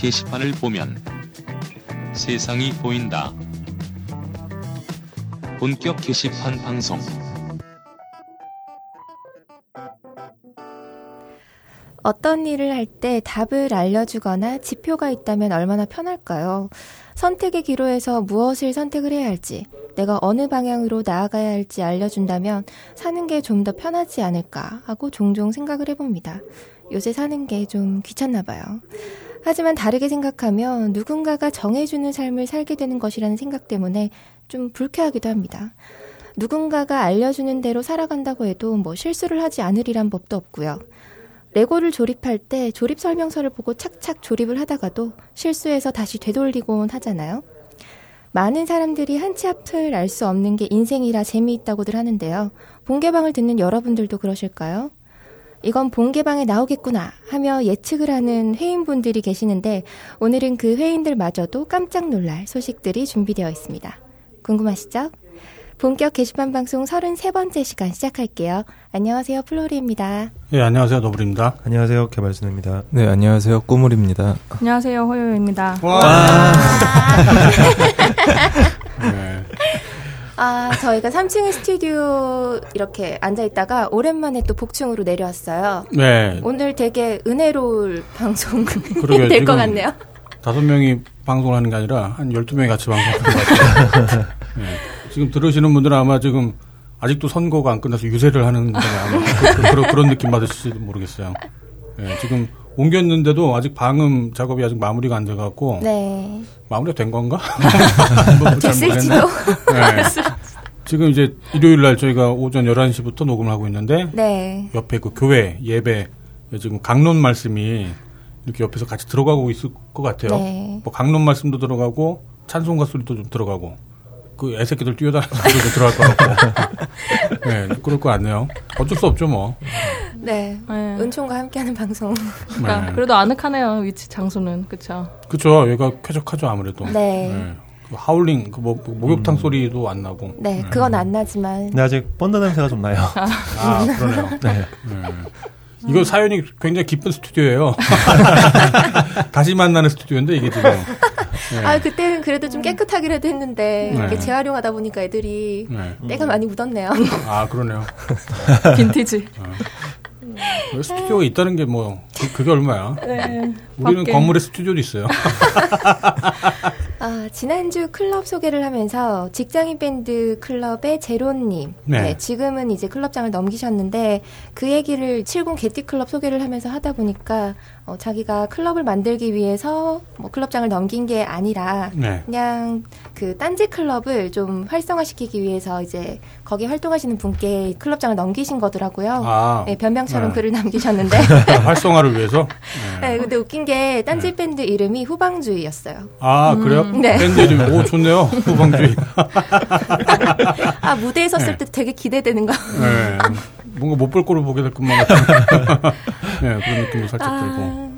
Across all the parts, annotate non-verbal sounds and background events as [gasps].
게시판을 보면 세상이 보인다. 본격 게시판 방송. 어떤 일을 할 때 답을 알려주거나 지표가 있다면 얼마나 편할까요? 선택의 기로에서 무엇을 선택을 해야 할지, 내가 어느 방향으로 나아가야 할지 알려준다면 사는 게 좀 더 편하지 않을까 하고 종종 생각을 해봅니다. 요새 사는 게 좀 귀찮나 봐요. 하지만 다르게 생각하면 누군가가 정해주는 삶을 살게 되는 것이라는 생각 때문에 좀 불쾌하기도 합니다. 누군가가 알려주는 대로 살아간다고 해도 뭐 실수를 하지 않으리란 법도 없고요. 레고를 조립할 때 조립 설명서를 보고 착착 조립을 하다가도 실수해서 다시 되돌리곤 하잖아요. 많은 사람들이 한치 앞을 알 수 없는 게 인생이라 재미있다고들 하는데요. 본개방을 듣는 여러분들도 그러실까요? 이건 본 개방에 나오겠구나 하며 예측을 하는 회인분들이 계시는데 오늘은 그 회인들마저도 깜짝 놀랄 소식들이 준비되어 있습니다. 궁금하시죠? 본격 게시판 방송 33번째 시간 시작할게요. 안녕하세요. 플로리입니다. 네, 안녕하세요. 노블입니다. 안녕하세요. 개발순입니다. 네, 안녕하세요. 꾸물입니다. 안녕하세요. 호요입니다. 와. [laughs] 네. 아, 저희가 3층의 스튜디오 이렇게 앉아있다가 오랜만에 또 복층으로 내려왔어요. 네. 오늘 되게 은혜로울 방송 그러게요. [laughs] 될것 같네요. 다섯 명이 방송을 하는 게 아니라 한 12명이 같이 방송하는 것 같아요. [laughs] 네. 지금 들으시는 분들은 아마 지금 아직도 선거가 안 끝나서 유세를 하는 거냐 아마 그, 그, 그런, 그런 느낌 받으실지도 모르겠어요. 네, 지금 옮겼는데도 아직 방음 작업이 아직 마무리가 안 돼갖고 네. 마무리가 된 건가? [laughs] 뭐잘 됐을지도. [laughs] 네. 지금 이제 일요일 날 저희가 오전 11시부터 녹음을 하고 있는데 네. 옆에 그 교회 예배 지금 강론 말씀이 이렇게 옆에서 같이 들어가고 있을 것 같아요. 네. 뭐 강론 말씀도 들어가고 찬송가 소리도 좀 들어가고 그 애새끼들 뛰어다니는 소리도 [laughs] 들어갈 것 같고. [laughs] 네, 그럴 것 같네요. 어쩔 수 없죠 뭐. 네. 네. 은총과 함께하는 방송. 그러니까 네. 그래도 아늑하네요. 위치 장소는 그렇죠. 그쵸. 얘가 쾌적하죠 아무래도. 네. 그 하울링 그 뭐, 목욕탕 소리도 안 나고. 네, 그건 안 나지만. 근데 아직 본드 냄새가 좀 나요. 아 그러네요. [laughs] 네. 네. 이거 사연이 굉장히 깊은 스튜디오예요. 다시 만나는 스튜디오인데 이게 지금. 네. 아, 그때는 그래도 좀 깨끗하기라도 했는데, 네. 이렇게 재활용하다 보니까 애들이 네. 때가 많이 묻었네요. 아 그러네요. [laughs] 빈티지. 왜 스튜디오가 있다는 게 뭐 그, 게 얼마야? 네. 우리는 밖에. 건물에 스튜디오도 있어요. [laughs] 아, 지난주 클럽 소개를 하면서 직장인 밴드 클럽의 제로님. 네. 네. 지금은 이제 클럽장을 넘기셨는데 그 얘기를 70 개띠 클럽 소개를 하면서 하다 보니까 어, 자기가 클럽을 만들기 위해서 뭐 클럽장을 넘긴 게 아니라 네. 그냥 그 딴지 클럽을 좀 활성화시키기 위해서 이제 거기 활동하시는 분께 클럽장을 넘기신 거더라고요. 아, 네, 변명처럼 네. 글을 남기셨는데. [laughs] 활성화를 위해서. 네, 네. 근데 웃긴 게 딴지 밴드 이름이 후방주의였어요. 아 그래요? 네. 밴드 이름 오 좋네요. 후방주의. [laughs] 아 무대에 섰을 네. 때 되게 기대되는 거. 네. 뭔가 못 볼 거를 보게 될 것만 같은. [laughs] 네, 그런 느낌도 살짝 들고. 아,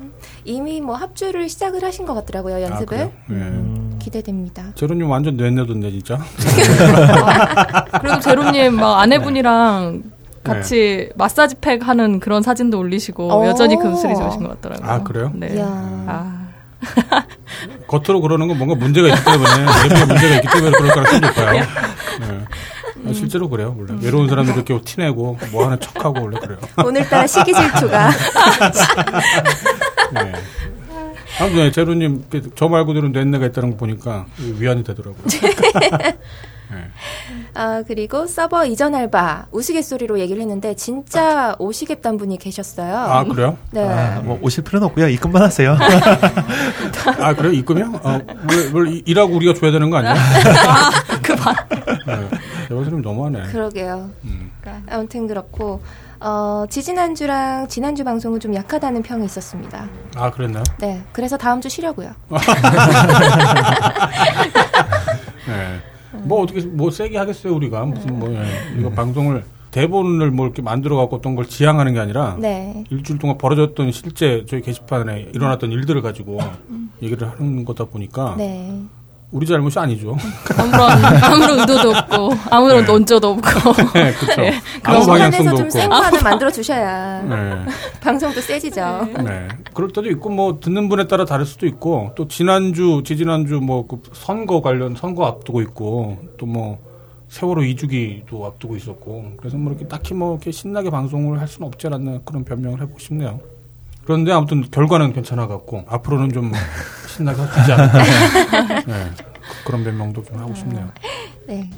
이미 뭐 합주를 시작을 하신 것 같더라고요 아, 연습을. 그래요? 네. 음, 기대됩니다. 제로님 완전 뇌내던데 진짜. [laughs] 그리고 제로님 막 아내분이랑 같이 마사지 팩 하는 그런 사진도 올리시고 오. 여전히 금슬이 좋으신 것 같더라고요. 아, 그래요? 네. 이야. 아. [laughs] 겉으로 그러는 건 뭔가 문제가 있기 때문에 내부에 문제가 있기 때문에 그럴 거라 생각해요. 네. 아, 실제로 그래요 원래 외로운 사람들 이렇게 티내고 뭐 하는 척하고 원래 그래요. [laughs] 오늘따라 시기 질투가. [laughs] 네. 아무튼 네, 제로님 그저 말고도 뇌내가 있다는 거 보니까 위안이 되더라고요. 네. 아 그리고 서버 이전 알바 우스갯소리로 얘기를 했는데 진짜 오시겠다는 분이 계셨어요. 아 그래요? 네. 아, 뭐 오실 필요는 없고요. 입금만 하세요. 아 그래요? 입금이요? 어, 뭘, 뭘 이- 일하고 우리가 줘야 되는 거 아니야? 그 반. 네. 대박스님 너무하네. 그러게요. 음. 아무튼 그렇고 어, 지지난주랑 지난주 방송은 좀 약하다는 평이 있었습니다. 아 그랬나요? 네. 그래서 다음 주 쉬려고요. [laughs] 네. 뭐 어떻게 뭐 세게 하겠어요 우리가 무슨 뭐 예. 이거 방송을 대본을 뭐 이렇게 만들어 갖고 어떤 걸 지향하는 게 아니라 네. 일주일 동안 벌어졌던 실제 저희 게시판에 일어났던 일들을 가지고 얘기를 하는 거다 보니까 네. 우리 잘못이 아니죠. 아무런 [laughs] 아무런 의도도 없고 아무런 네. 논조도 없고 네, 그렇죠. 네. 아무 그런 방향성도 좀 없고. 생관을 만들어 주셔야 네. 방송도 세지죠. 네. 그럴 때도 있고 뭐 듣는 분에 따라 다를 수도 있고 또 지난주 지지난주 뭐 그 선거 관련 선거 앞두고 있고 또 뭐 세월호 이주기도 앞두고 있었고 그래서 뭐 이렇게 딱히 뭐 이렇게 신나게 방송을 할 수는 없지 않았나 그런 변명을 해보고 싶네요. 그런데 아무튼 결과는 괜찮아 갖고 앞으로는 좀 [laughs] 신나게 하지 않을까. 네. 그- 그런 변명도 좀 하고 싶네요. 네.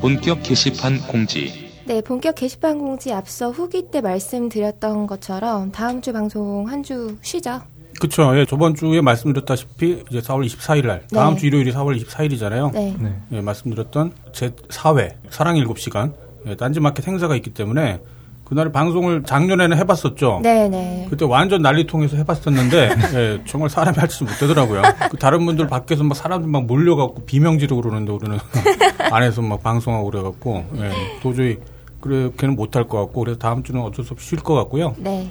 본격 게시판 공지. 네, 본격 게시판 공지 앞서 후기 때 말씀드렸던 것처럼 다음 주 방송 한 주 쉬죠. 그렇죠. 예, 저번 주에 말씀드렸다시피 이제 4월 24일 날 다음 네. 주 일요일이 4월 24일이잖아요. 네. 네. 예, 말씀드렸던 제 4회 사랑 7시간 예, 딴지마켓 행사가 있기 때문에 그날 방송을 작년에는 해봤었죠. 네, 네. 그때 완전 난리통해서 해봤었는데 예, 정말 사람이 할 짓을 못되더라고요. 그 다른 분들 밖에서 막 사람들 막 몰려갖고 비명 지르고 그러는데 우리는 [laughs] 안에서 막 방송하고 그래갖고 예, 도저히 그렇게는 못할 것 같고 그래서 다음 주는 어쩔 수 없이 쉴 것 같고요. 네.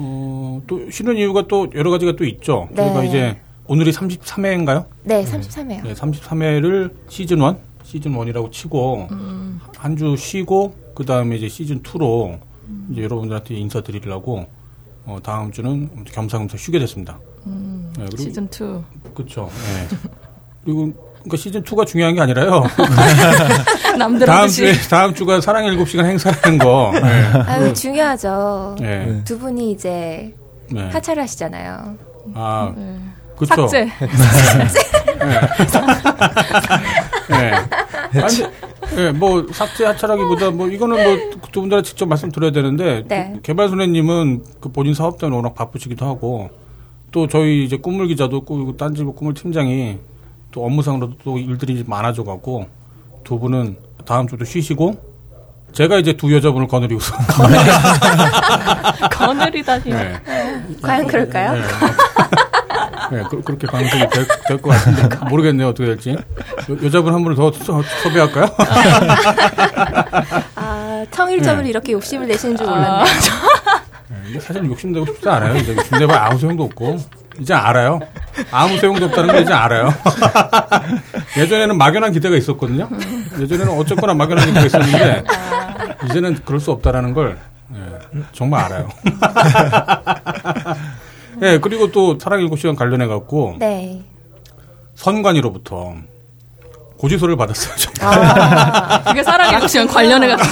어, 또 쉬는 이유가 또 여러 가지가 또 있죠. 저희가 네. 이제 오늘이 33회인가요? 네, 33회요. 네, 33회를 시즌 1, 시즌 1이라고 치고 한주 쉬고 그 다음에 이제 시즌 2로 이제 여러분들한테 인사드리려고 어, 다음 주는 겸사겸사 쉬게 됐습니다. 네, 그리고 시즌 2 그렇죠. 네. 그리고 그러니까 시즌 2가 중요한 게 아니라요. [laughs] 남들 다음 주에 다음 주가 사랑 7시간 행사라는 거. 네. 아유, 중요하죠. 네. 네. 두 분이 이제 네. 하차를 하시잖아요. 아, 네. 그렇죠. 삭제 네. 아니, 네, 뭐 삭제 하차라기보다 뭐 이거는 뭐 두 분들한테 직접 말씀드려야 되는데 네. 그 개발소녀님은 그 본인 사업 때문에 워낙 바쁘시기도 하고 또 저희 이제 꿈물 기자도 꾸 딴지 꿈물 팀장이 또 업무상으로도 또 일들이 많아져 갖고 두 분은 다음 주도 쉬시고 제가 이제 두 여자분을 거느리고서 [laughs] 거느리다니 네. 과연 그럴까요? 네. 네, 그, 렇게 방송이 될 것 같은데 모르겠네요 어떻게 될지 여, 여자분 한 분을 더 섭- 섭외할까요? 아, 청일점을 네. 이렇게 욕심을 내시는 줄 아. 몰랐네요. 네, 사실 욕심내고 싶지 않아요. 이제 욕심내봐 아무 소용도 없고. 이제 알아요. 아무 소용도 없다는 걸 이제 알아요. [laughs] 예전에는 막연한 기대가 있었거든요. 예전에는 어쨌거나 막연한 기대가 있었는데, 이제는 그럴 수 없다라는 걸, 예, 정말 알아요. [laughs] 예, 그리고 또 사랑 7시간 관련해 갖고, 네. 선관위로부터 고지서를 받았어요. 저희가. 아, 그게 사랑의 것이랑 관련해 가지고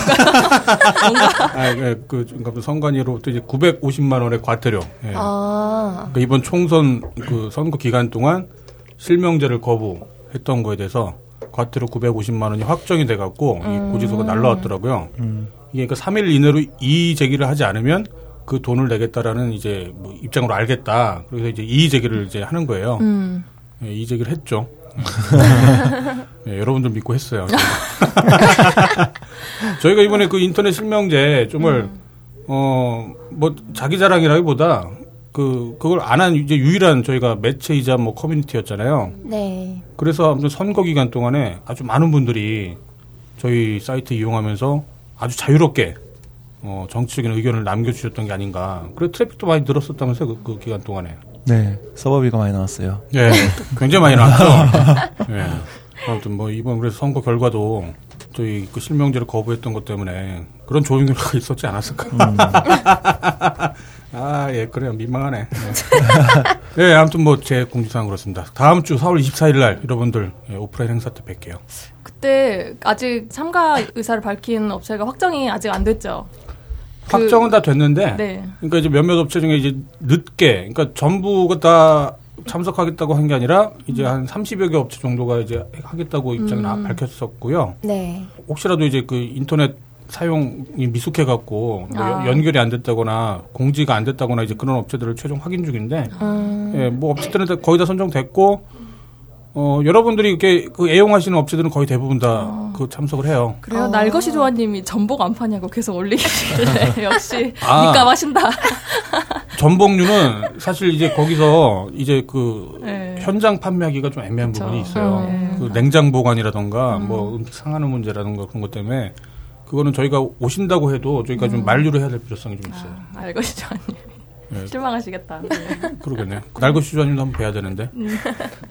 아, 예, 그, 그러니까 선관위로부터 이제 950만 원의 과태료. 예. 아, 그러니까 이번 총선 그 선거 기간 동안 실명제를 거부했던 거에 대해서 과태료 950만 원이 확정이 돼 갖고 이 고지서가 날라왔더라고요. 이게 그 3일 이내로 이의 제기를 하지 않으면 그 돈을 내겠다라는 이제 뭐 입장으로 알겠다. 그래서 이제 이의 제기를 이제 하는 거예요. 음. 예, 이의 제기를 했죠. [laughs] 예, 여러분들 믿고 했어요. [laughs] 저희가 이번에 그 인터넷 실명제 정말 어뭐 자기 자랑이라기보다 그 그걸 안 한 이제 유일한 저희가 매체이자 뭐 커뮤니티였잖아요. 네. 그래서 아무튼 선거 기간 동안에 아주 많은 분들이 저희 사이트 이용하면서 아주 자유롭게 어 정치적인 의견을 남겨주셨던 게 아닌가. 그래 트래픽도 많이 늘었었다면서요 그, 그 기간 동안에. 네, 서버비가 많이 나왔어요. 예, 굉장히 많이 나왔죠. [laughs] 예. 아무튼 뭐 이번 그래서 선거 결과도 저희 그 실명제를 거부했던 것 때문에 그런 좋은 결과가 있었지 않았을까. [laughs] 아, 예, 그래요. 민망하네. 예, 예 아무튼 뭐 제 공지사항 그렇습니다. 다음 주 4월 24일 날 여러분들 예, 오프라인 행사 때 뵐게요. 그때 아직 참가 의사를 밝힌 업체가 확정이 아직 안 됐죠. 그- 확정은 다 됐는데, 네. 그러니까 이제 몇몇 업체 중에 이제 늦게, 그러니까 전부가 다 참석하겠다고 한 게 아니라 이제 한 30여 개 업체 정도가 이제 하겠다고 입장을 음. 밝혔었고요. 네. 혹시라도 이제 그 인터넷 사용이 미숙해 갖고 뭐 아. 연결이 안 됐다거나 공지가 안 됐다거나 이제 그런 업체들을 최종 확인 중인데 음, 예, 뭐 업체들은 다 거의 다 선정됐고 어 여러분들이 이렇게 그 애용하시는 업체들은 거의 대부분 다그 참석을 해요. 그래요. 어. 날것이 조아님이 전복 안 파냐고 계속 올리길래 [laughs] 역시 아. 니값 하신다. 전복류는 사실 이제 거기서 이제 그 네. 현장 판매하기가 좀 애매한 그쵸. 부분이 있어요. 네. 그 냉장 보관이라던가 뭐 음식 상하는 문제라던가 그런 것 때문에 그거는 저희가 오신다고 해도 저희가 좀 만류를 해야 될 필요성이 좀 있어요. 아, 알것이 조아님. 예, 실망하시겠다. 네. 그러겠네요. 날고 시주아님도 한번 뵈야 되는데.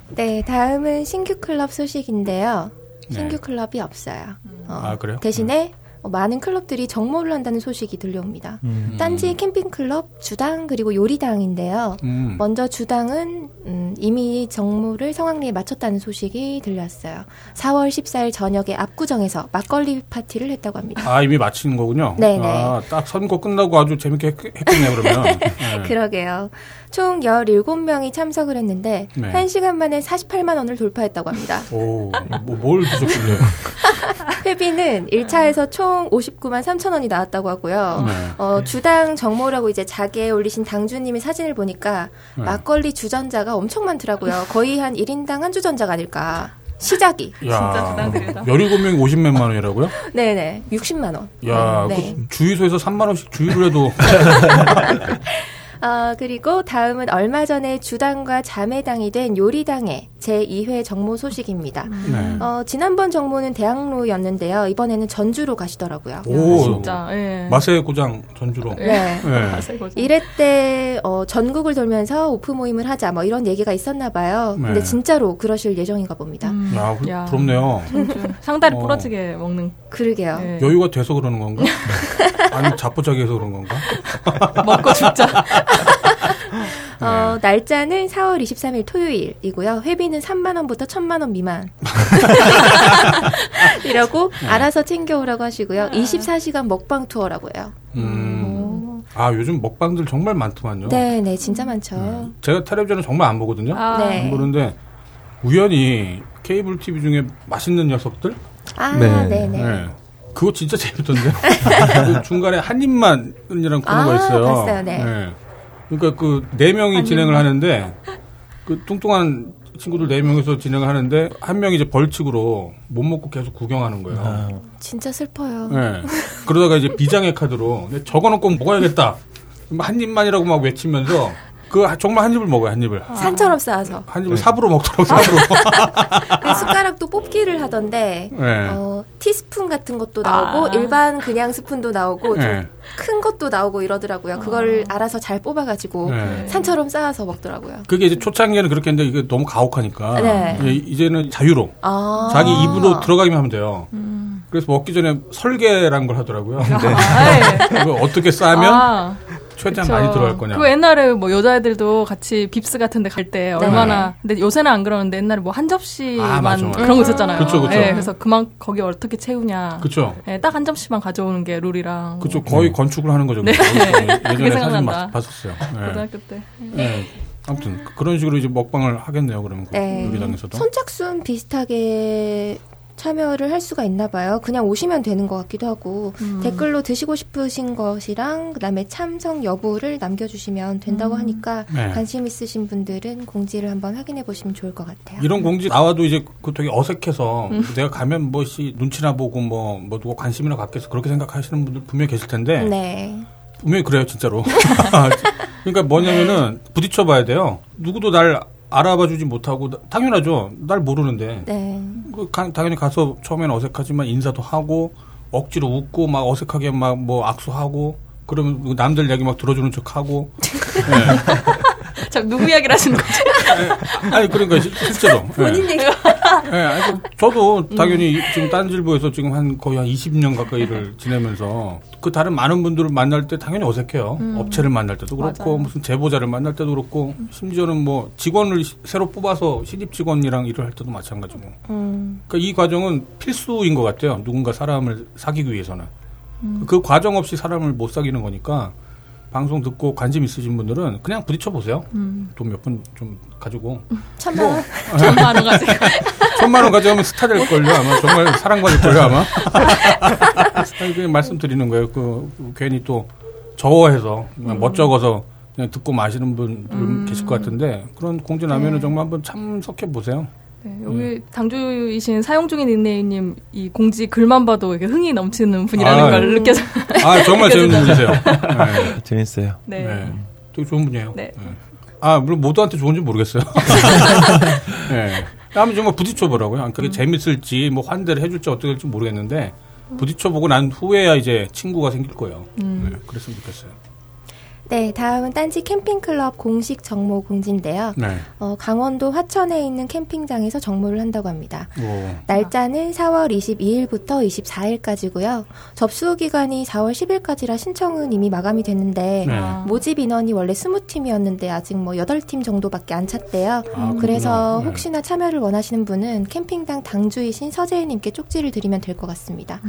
네, 다음은 신규 클럽 소식인데요. 네. 신규 클럽이 없어요. 어, 아, 그래요? 대신에 어, 많은 클럽들이 정모를 한다는 소식이 들려옵니다. 음. 딴지 캠핑 클럽, 주당 그리고 요리당인데요. 음. 먼저 주당은 음, 이미 정모를 성황리에 마쳤다는 소식이 들렸어요. 4월 14일 저녁에 압구정에서 막걸리 파티를 했다고 합니다. 아, 이미 마친 거군요. 네네. 아, 딱 선거 끝나고 아주 재밌게 했, 했겠네, 그러면. [laughs] 네. 그러게요. 총 17명이 참석을 했는데 네. 1시간 만에 48만 원을 돌파했다고 합니다. 오, 뭐, 뭘 드셨길래. [laughs] 회비는 1차에서 총 59만 3천 원이 나왔다고 하고요. 네. 어, 주당 정모라고 이제 자기에 올리신 당주님의 사진을 보니까 네. 막걸리 주전자가 엄청 많더라고요. 거의 한 1인당 한 주전자가 아닐까. 시작이. 야, 부담드리다. 17명이 50몇만 원이라고요? 네네. 60만 원. 야, 네. 그 주유소에서 3만 원씩 주유를 해도 [laughs] 아, 그리고 다음은 얼마 전에 주당과 자매당이 된 요리당의 제2회 정모 소식입니다. 네. 어, 지난번 정모는 대학로였는데요. 이번에는 전주로 가시더라고요. 오, 진짜. 예. 마세 고장 전주로. 네. 네. [laughs] 마세고죠. 이래 때 어, 전국을 돌면서 오프 모임을 하자 뭐 이런 얘기가 있었나 봐요. 근데 네. 진짜로 그러실 예정인가 봅니다. 음. 야, 그- 야. 부럽네요. 상다리 어. 부러지게 먹는 그러게요. 예. 여유가 돼서 그러는 건가? [laughs] 아니면 자포자기해서 그런 건가? 먹고 죽자. [laughs] [laughs] 어, 날짜는 4월 23일 토요일이고요. 회비는 3만 원부터 1천만 원 미만. [laughs] 이라고 네. 알아서 챙겨오라고 하시고요. 24시간 먹방 투어라고 해요. 음. 아, 요즘 먹방들 정말 많더만요. 네, 네, 진짜 많죠. 제가 텔레비전을 정말 안 보거든요. 아, 네. 안 보는데 우연히 케이블 TV 중에 맛있는 녀석들? 아, 네. 네, 네. 네. 그거 진짜 재밌던데. [laughs] 그 중간에 한 입만이라는 코너가 아, 있어요. 봤어요, 네. 그러니까 그 네 명이 진행을 하는데 그 뚱뚱한 친구들 네 명이서 진행을 하는데 한 명이 이제 벌칙으로 못 먹고 계속 구경하는 거예요. 아, 진짜 슬퍼요. 네. 그러다가 이제 비장의 카드로 저거는 꼭 먹어야겠다. 한 입만이라고 막 외치면서 그 정말 한 입을 먹어요, 한 입을. 산처럼 쌓아서. 한 입을 삽으로 먹더라고, 삽으로. [laughs] 그 숟가락도 뽑기를 하던데, 네. 어, 티스푼 같은 것도 나오고, 아. 일반 그냥 스푼도 나오고, 좀 네. 큰 것도 나오고 이러더라고요. 그걸 알아서 잘 뽑아가지고, 네. 산처럼 쌓아서 먹더라고요. 그게 이제 초창기에는 그렇게 했는데 이게 너무 가혹하니까. 네. 이제 이제는 자유로. 아. 자기 입으로 들어가기만 하면 돼요. 그래서 먹기 전에 설계라는 걸 하더라고요. 아, [laughs] 예. 이거 어떻게 싸면 아, 최대한 그쵸. 많이 들어갈 거냐. 그 옛날에 뭐 여자애들도 같이 빕스 같은 데 갈 때 얼마나 근데 요새는 안 그러는데 옛날에 뭐 한 접시만 아. 그런 거 있었잖아요. 그쵸, 그쵸. 예, 그래서 그만 거기 어떻게 채우냐. 그쵸. 예, 딱한 접시만 가져오는 게 룰이랑. 그쵸. 거의 건축을 하는 거죠. 네. [laughs] 예전에 사진 생각난다. 봤- 봤었어요. 네. 고등학교 때. 네. 아무튼 그- 그런 식으로 이제 먹방을 하겠네요. 그러면 그 네. 요리당에서도. 선착순 비슷하게 참여를 할 수가 있나 봐요. 그냥 오시면 되는 것 같기도 하고 음. 댓글로 드시고 싶으신 것이랑 그다음에 참석 여부를 남겨주시면 된다고 하니까 네. 관심 있으신 분들은 공지를 한번 확인해 보시면 좋을 것 같아요. 이런 공지 나와도 이제 그 되게 어색해서 내가 가면 뭐시 눈치나 보고 뭐, 뭐 누가 관심이나 갖겠어 그렇게 생각하시는 분들 분명히 계실 텐데 네. 분명히 그래요 진짜로 [laughs] 그러니까 뭐냐면은 부딪혀 봐야 돼요 누구도 날 알아봐 주지 못하고 나- 당연하죠. 날 모르는데. 네. 그 가- 당연히 가서 처음에는 어색하지만 인사도 하고 억지로 웃고 막 어색하게 막 뭐 악수하고 그러면 남들 얘기 막 들어주는 척하고 [laughs] 자, 누구 이야기를 하시는 거죠? 아니 그러니까 시- 실제로 본인 얘기. 예, 아니, 그 저도 당연히 지금 딴질보에서 지금 한 거의 한 20년 가까이를 지내면서 그 다른 많은 분들을 만날 때 당연히 어색해요. 업체를 만날 때도 그렇고 맞아요. 무슨 제보자를 만날 때도 그렇고 심지어는 뭐 직원을 시- 새로 뽑아서 신입 직원이랑 일을 할 때도 마찬가지고. 음. 그러니까 이 과정은 필수인 것 같아요. 누군가 사람을 사귀기 위해서는. 그 과정 없이 사람을 못 사귀는 거니까 방송 듣고 관심 있으신 분들은 그냥 부딪혀 보세요. 돈몇 푼 좀 가지고 천만 원. [laughs] 천만 원 가지고. [laughs] 천만 원 가져가면 스타 될 걸요 아마 정말 사랑받을 걸요 아마. [laughs] 그냥 말씀드리는 거예요. 그 괜히 또 저어해서 그냥 멋쩍어서 그냥 듣고 마시는 분들 계실 것 같은데 그런 공지 나면은 정말 한번 참석해 보세요. 네, 여기 당주이신 사용 중인 닉네임님 이 공지 글만 봐도 이렇게 흥이 넘치는 분이라는 아, 걸 느껴서. 아 정말 재밌는 분이세요. 네. 재밌어요. 네. 네. 되게 좋은 분이에요. 네. 아 물론 모두한테 좋은지 모르겠어요. [laughs] 네. 한번 정말 부딪혀 보라고요. 그게 재밌을지 뭐 환대를 해줄지 어떻게 될지 모르겠는데 부딪혀 보고 난 후에야 이제 친구가 생길 거예요. 네. 그랬으면 좋겠어요. 네, 다음은 딴지 캠핑클럽 공식 정모 공지인데요. 네. 어, 강원도 화천에 있는 캠핑장에서 정모를 한다고 합니다. 오. 날짜는 4월 22일부터 24일까지고요. 접수 기간이 4월 10일까지라 신청은 이미 마감이 됐는데 네. 모집 인원이 원래 20팀이었는데 아직 뭐 8팀 정도밖에 안 찼대요. 아, 그래서. 네. 혹시나 참여를 원하시는 분은 캠핑당 당주이신 서재희님께 쪽지를 드리면 될 것 같습니다.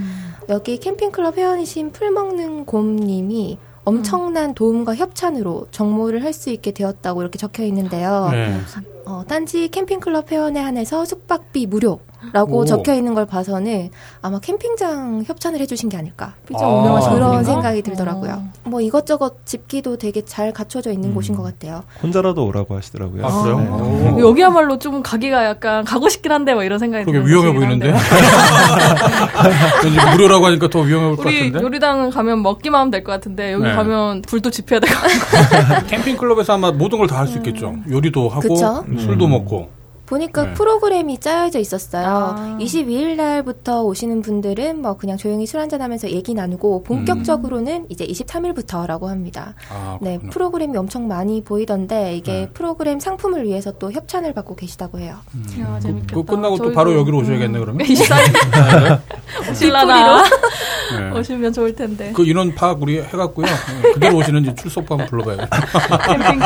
여기 캠핑클럽 회원이신 풀먹는 곰님이 엄청난 도움과 협찬으로 정모를 할 수 있게 되었다고 이렇게 적혀 있는데요. 네. 어, 단지 캠핑클럽 회원에 한해서 숙박비 무료라고 오. 적혀 있는 걸 봐서는 아마 캠핑장 협찬을 해주신 게 아닐까. 아, 그런? 생각이 들더라고요. 뭐 이것저것 집기도 되게 잘 갖춰져 있는 곳인 것 같아요. 혼자라도 오라고 하시더라고요. 아, 그래요? 네. 오. 여기야말로 좀 가기가 약간 가고 싶긴 한데 뭐 이런 생각이 그게 드는 위험해 보이는데? [laughs] 무료라고 하니까 더 위험해 보일 것 우리 같은데? 요리당 가면 먹기만 하면 될 것 같은데 여기 네. 가면 불도 지펴야 될 것 같고 [laughs] 캠핑클럽에서 아마 모든 걸 다 할수 있겠죠. 요리도 하고, 그쵸? 술도 먹고. 보니까 네. 프로그램이 짜여져 있었어요. 아. 22일 날부터 오시는 분들은 뭐 그냥 조용히 술 한잔 하면서 얘기 나누고 본격적으로는 이제 23일부터라고 합니다. 아, 네. 프로그램이 엄청 많이 보이던데 이게 네. 프로그램 상품을 위해서 또 협찬을 받고 계시다고 해요. 야, 재밌겠다. 그거 끝나고 또 저희도- 바로 여기로 오셔야겠네, 그러면? [laughs] 24일 [laughs] 오실라나 네. [laughs] 오시면 좋을 텐데 그 인원 파악 우리 해갖고요. 네, 그대로 오시는지 출석부 한번 불러봐야겠다. 캠핑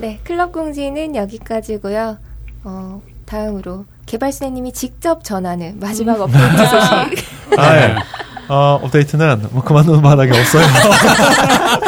네, 클럽 공지는 여기까지고요. 어, 다음으로 개발수님이 직접 전하는 마지막 업데이트 [laughs] 소식. 아, 예. 어, 업데이트는 뭐 그만두는 바닥이 없어요. [laughs]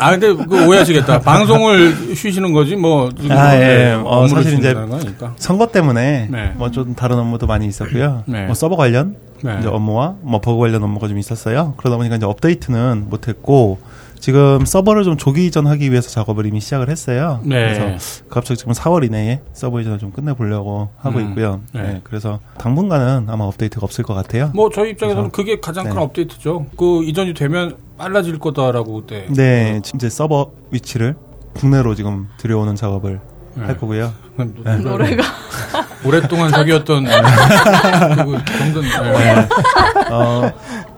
아, 근데 그 오해하시겠다. 방송을 쉬시는 거지, 뭐. 아, 뭐, 예. 네, 어, 업무를 사실 이제 거니까. 선거 때문에 네. 뭐좀 다른 업무도 많이 있었고요. 네. 뭐 서버 관련 네. 이제 업무와 뭐 버그 관련 업무가 좀 있었어요. 그러다 보니까 이제 업데이트는 못했고 지금 서버를 좀 조기 이전하기 위해서 작업을 이미 시작을 했어요. 네. 그래서 갑자기 지금 4월 이내에 서버 이전을 좀 끝내보려고 하고 음. 있고요. 네. 네. 그래서 당분간은 아마 업데이트가 없을 것 같아요. 뭐 저희 입장에서는 그게 가장 큰 네. 업데이트죠. 그 이전이 되면 빨라질 거다라고 그때. 네, 이제 서버 위치를 국내로 지금 들여오는 작업을 네. 할 거고요. 네. 노래가 [laughs] 오랫동안 저기였던 그 정든 네. [laughs] 어,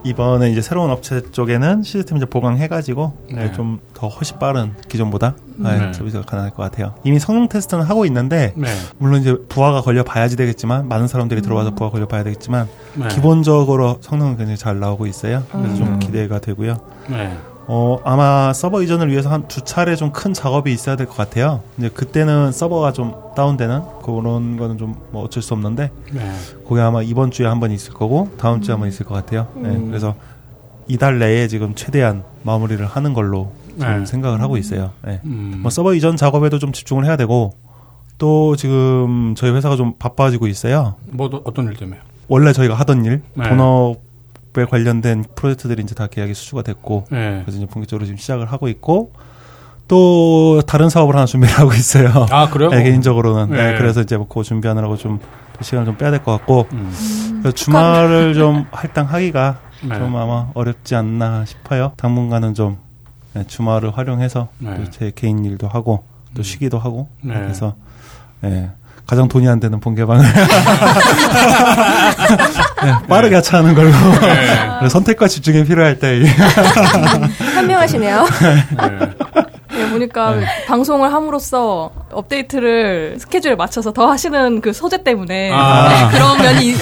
이번에 이제 새로운 업체 쪽에는 시스템 이제 보강해가지고 네. 좀더 훨씬 빠른 기존보다 네, 네. 서비스가 가능할 것 같아요. 이미 성능 테스트는 하고 있는데 네. 물론 이제 부하가 걸려 봐야지 되겠지만 많은 사람들이 들어와서 부하 걸려 봐야 되겠지만 네. 기본적으로 성능은 굉장히 잘 나오고 있어요. 그래서 좀 음. 기대가 되고요. 네. 어, 아마 서버 이전을 위해서 한 두 차례 좀 큰 작업이 있어야 될 것 같아요. 이제 그때는 서버가 좀 다운되는 그런 거는 좀 뭐 어쩔 수 없는데 네. 그게 아마 이번 주에 한 번 있을 거고 다음 주에 한번 있을 것 같아요. 네, 음. 그래서 이달 내에 지금 최대한 마무리를 하는 걸로 네. 생각을 하고 있어요. 네. 음. 뭐 서버 이전 작업에도 좀 집중을 해야 되고 또 지금 저희 회사가 좀 바빠지고 있어요. 뭐 어떤 일 때문에? 원래 저희가 하던 일 네. 본업 에 관련된 프로젝트들이 이제 다 계약이 수주가 됐고 네. 그래서 이제 본격적으로 지금 시작을 하고 있고 또 다른 사업을 하나 준비를 하고 있어요. 아 그래요? [laughs] 네, 개인적으로는 네. 네, 그래서 이제 뭐 그거 준비하느라고 좀 시간을 좀 빼야 될 것 같고 음. 그래서 주말을 좀 [laughs] 할당하기가 네. 좀 아마 어렵지 않나 싶어요. 당분간은 좀 네, 주말을 활용해서 네. 또제 개인 일도 하고 또 음. 쉬기도 하고 네. 그래서 네, 가장 돈이 안 되는 본개방을 [laughs] 네, 빠르게 하차하는 걸로 네. 선택과 집중이 필요할 때 이- [laughs] 현명하시네요. 네. 네, 보니까 방송을 함으로써 업데이트를 스케줄에 맞춰서 더 하시는 그 소재 때문에 아. 네, 그런 면이 있,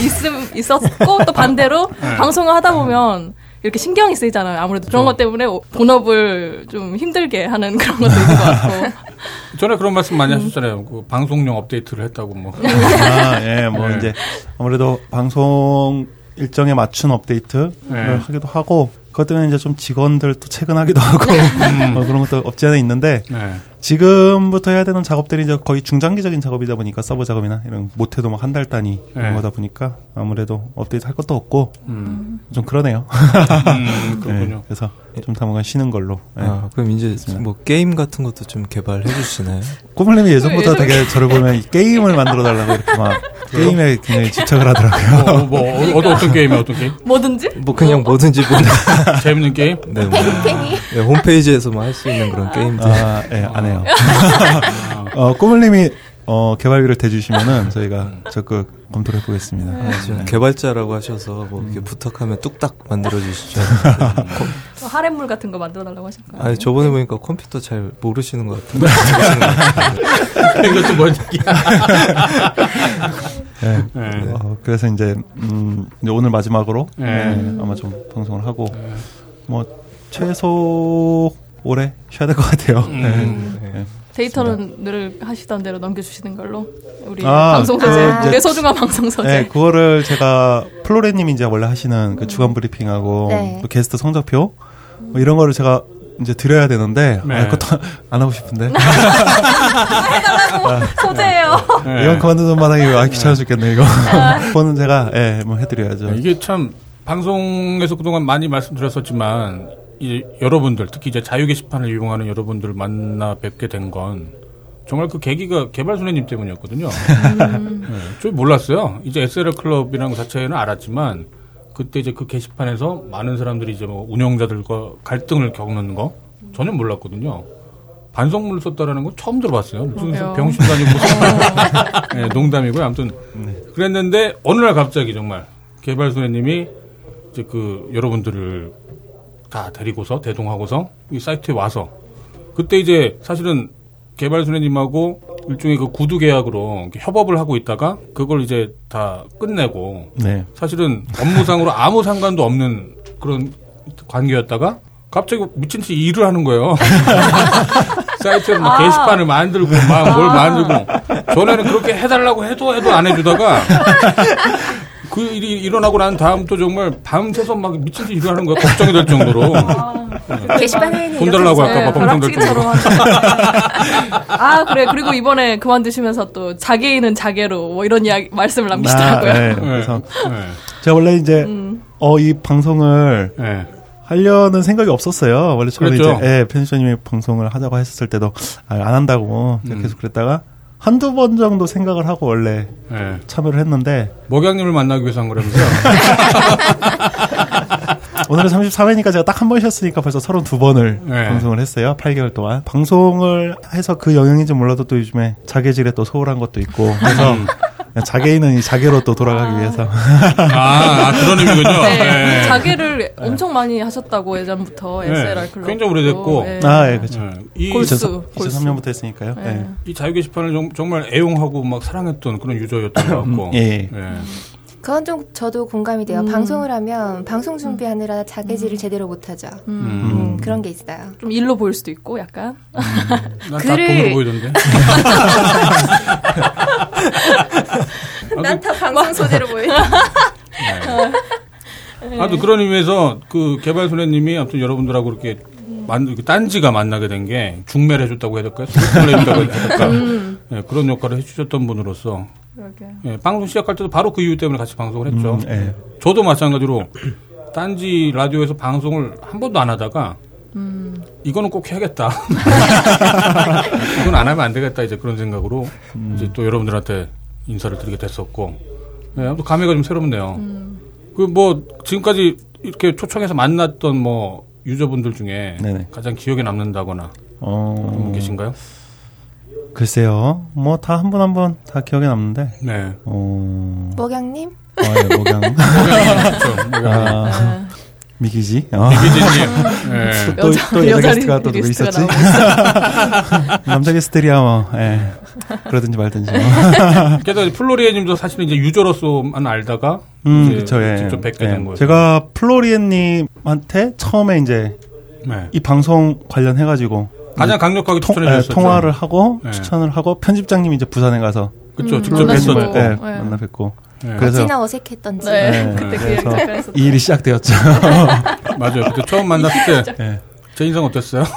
있었고 또 반대로 네. 방송을 하다 보면 이렇게 신경이 쓰이잖아요. 아무래도 그런 것 때문에 오- 본업을 좀 힘들게 하는 그런 것도 있는 것 같고. [laughs] 전에 그런 말씀 많이 하셨잖아요. 그 방송용 업데이트를 했다고 뭐. [laughs] 아, 예, 뭐 네. 이제 아무래도 방송 일정에 맞춘 업데이트를 네. 하기도 하고 그것 때문에 이제 좀 직원들 또 [laughs] 퇴근하기도 하고 뭐 그런 것도 없지 않아 있는데 네. 지금부터 해야 되는 작업들이 이제 거의 중장기적인 작업이다 보니까 서버 작업이나 이런 못해도 막 한 달 단위 이런 네. 거다 보니까 아무래도 업데이트 할 것도 없고 음. 좀 그러네요. 음, [laughs] 그렇군요. 네, 그래서 좀 당분간 쉬는 걸로. 네. 아, 그럼 이제 뭐 게임 같은 것도 좀 개발해 주시나요? 꼬물님이 [laughs] 예전부터 되게 저를 보면 이 게임을 만들어 달라고 이렇게 막 게임에 굉장히 집착을 하더라고요. 뭐, 뭐, 어, 어떤, 어떤 게임이야, 어떤 게임? 뭐든지? 뭐 그냥 뭐든지 뭐 [laughs] 재밌는 게임? 네, 뭐, 네, 홈페이지에서만 할 수 있는 그런 게임들. 아, 예, 안 해요. [laughs] 어, 꼬물님이 어, 개발비를 대주시면은 저희가 적극 검토를 해보겠습니다. 아, 지금 개발자라고 하셔서 뭐 이렇게 부탁하면 뚝딱 만들어 주시죠. 사례물 같은 거 만들어 달라고 하실까요? 아니 저번에 보니까 컴퓨터 잘 모르시는 것 같은데. [laughs] 이것도 뭔 얘기야. [laughs] 네. 네. 어, 그래서 이제, 음, 이제 오늘 마지막으로 네. 네, 아마 좀 방송을 하고 뭐 최소 올해 쉬어야 될 것 같아요. 음. 네. 네. 데이터는 늘 하시던 대로 넘겨주시는 걸로 우리 아, 방송 그 소재 이제- 내 소중한 방송 소재 네, 그거를 제가 플로레님이 이제 원래 하시는 그 주간 브리핑하고 네. 또 게스트 성적표 뭐 이런 거를 제가 이제 드려야 되는데 네. 아, 그것도 [laughs] 안 하고 싶은데 [laughs] 소재예요. 네. 이건 그만두는 마당에 아 귀찮아 죽겠네 이거 [laughs] 그거는 제가 예, 뭐 해드려야죠. 이게 참 방송에서 그동안 많이 말씀드렸었지만 이 여러분들 특히 이제 자유 게시판을 이용하는 여러분들 만나 뵙게 된 건 정말 그 계기가 개발소녀님 때문이었거든요. [laughs] 네, 좀 몰랐어요. 이제 SLR 클럽이라는 것 자체는 알았지만 그때 이제 그 게시판에서 많은 사람들이 이제 뭐 운영자들과 갈등을 겪는 거 전혀 몰랐거든요. 반성문을 썼다라는 건 처음 들어봤어요. 무슨? 병신도 아니고 무슨 [laughs] 네, 농담이고요. 아무튼 그랬는데 어느 날 갑자기 정말 개발소녀님이 이제 그 여러분들을 다 데리고서 대동하고서 이 사이트에 와서 그때 이제 사실은 개발소녀님하고 일종의 그 구두 계약으로 협업을 하고 있다가 그걸 이제 다 끝내고 네. 사실은 업무상으로 [laughs] 아무 상관도 없는 그런 관계였다가 갑자기 미친 듯이 일을 하는 거예요. [laughs] 사이트에 막 아. 게시판을 만들고 막 뭘 만들고 전에는 그렇게 해달라고 해도 해도 안 해주다가 [laughs] 그 일이 일어나고 난 다음 또 정말 밤새서 막 미친 듯이 일을 하는 거야. 걱정이 될 정도로. 게시판에는 돈 이렇게 달라고 되죠. 할까 봐 걱정될 하죠. [laughs] 아 그래 그리고 이번에 그만두시면서 또 자기는 자개로 뭐 이런 이야기 말씀을 남기시더라고요. 아, 네. 네. 그래서 네. 제가 원래 이제 음. 어이 방송을 네. 하려는 생각이 없었어요. 원래 처음에 그랬죠. 이제 예, 편집자님이 방송을 하자고 했을 때도 아, 안 한다고 음. 계속 그랬다가 한두 번 정도 생각을 하고 원래 네. 참여를 했는데 목양님을 만나기 위해서 한 거라면서요? [laughs] 오늘은 33회니까 제가 딱 한 번 쉬었으니까 벌써 32번을 네. 방송을 했어요. 8개월 동안. 방송을 해서 그 영향인지 몰라도 또 요즘에 자개질에 또 소홀한 것도 있고 그래서 음. 자개인은 이 자개로 또 돌아가기 위해서 아, 아, 그런 의미군요. 네, 네. 자개를 엄청 많이 하셨다고 예전부터 네, SLR 클럽 굉장히 오래됐고. 아, 예, 그렇죠. 네. 이, 골수. 골수. 2003년부터 했으니까요. 네. 예. 이 자유 게시판을 정, 정말 애용하고 막 사랑했던 그런 유저였던 것 같고. 예. 네. 그건 좀 저도 공감이 돼요. 음. 방송을 하면 방송 준비하느라 자개질을 제대로 못하죠. 음. 음, 그런 게 있어요. 좀 일로 보일 수도 있고 약간 난다 글을- 돈으로 보이던데. [laughs] 난 다 방송 소재로 보여. 네. 아무튼 그런 의미에서 그 개발 소녀님이 아무튼 여러분들하고 이렇게 만, 이렇게 딴지가 만나게 된 게 중매를 해줬다고 해야 될까요? 해줬다고 해야 될까? 네, 그런 역할을 해주셨던 분으로서 그러게. 예, 방송 시작할 때도 바로 그 이유 때문에 같이 방송을 했죠. 음, 예. 저도 마찬가지로 딴지 라디오에서 방송을 한 번도 안 하다가 이거는 꼭 해야겠다. [laughs] 이건 안 하면 안 되겠다 이제 그런 생각으로 이제 또 여러분들한테 인사를 드리게 됐었고 네, 아무튼 감회가 좀 새롭네요. 그뭐 지금까지 이렇게 초청해서 만났던 뭐 유저분들 중에 네네. 가장 기억에 남는다거나 어, 그런 분 계신가요? 글쎄요. 뭐 다 한 분 한 분 다 기억에 남는데. 네. 어. 목양님? 아, 예, 목양. [laughs] 그렇죠. 아, 미기지. 어. 이기진님. [laughs] 네. 또, 또 여자 게스트가 또 누구 있었지? [laughs] 남자 게스트들이야 뭐. 예. 그러든지 말든지. 뭐. 게다가 플로리에님도 사실은 이제 유저로서만 알다가 음, 그쵸, 예. 직접 뵙게 예. 된 거예요. 제가 플로리엔님한테 처음에 이제 네. 이 방송 관련해가지고 가장 강력하게 통, 추천해 예, 주셨죠. 통화를 하고 네. 추천을 하고 편집장님이 이제 부산에 가서 그렇죠. 음, 직접. 뵀었죠. 예, 네. 만나 뵙고 네. 그래서 어찌나 어색했던지. 네. 네, 그때 그 그래서. 이 일이 시작되었죠. [laughs] 맞아요. 그때 처음 만났을 때 [laughs] 제 예. 인상 어땠어요? [laughs]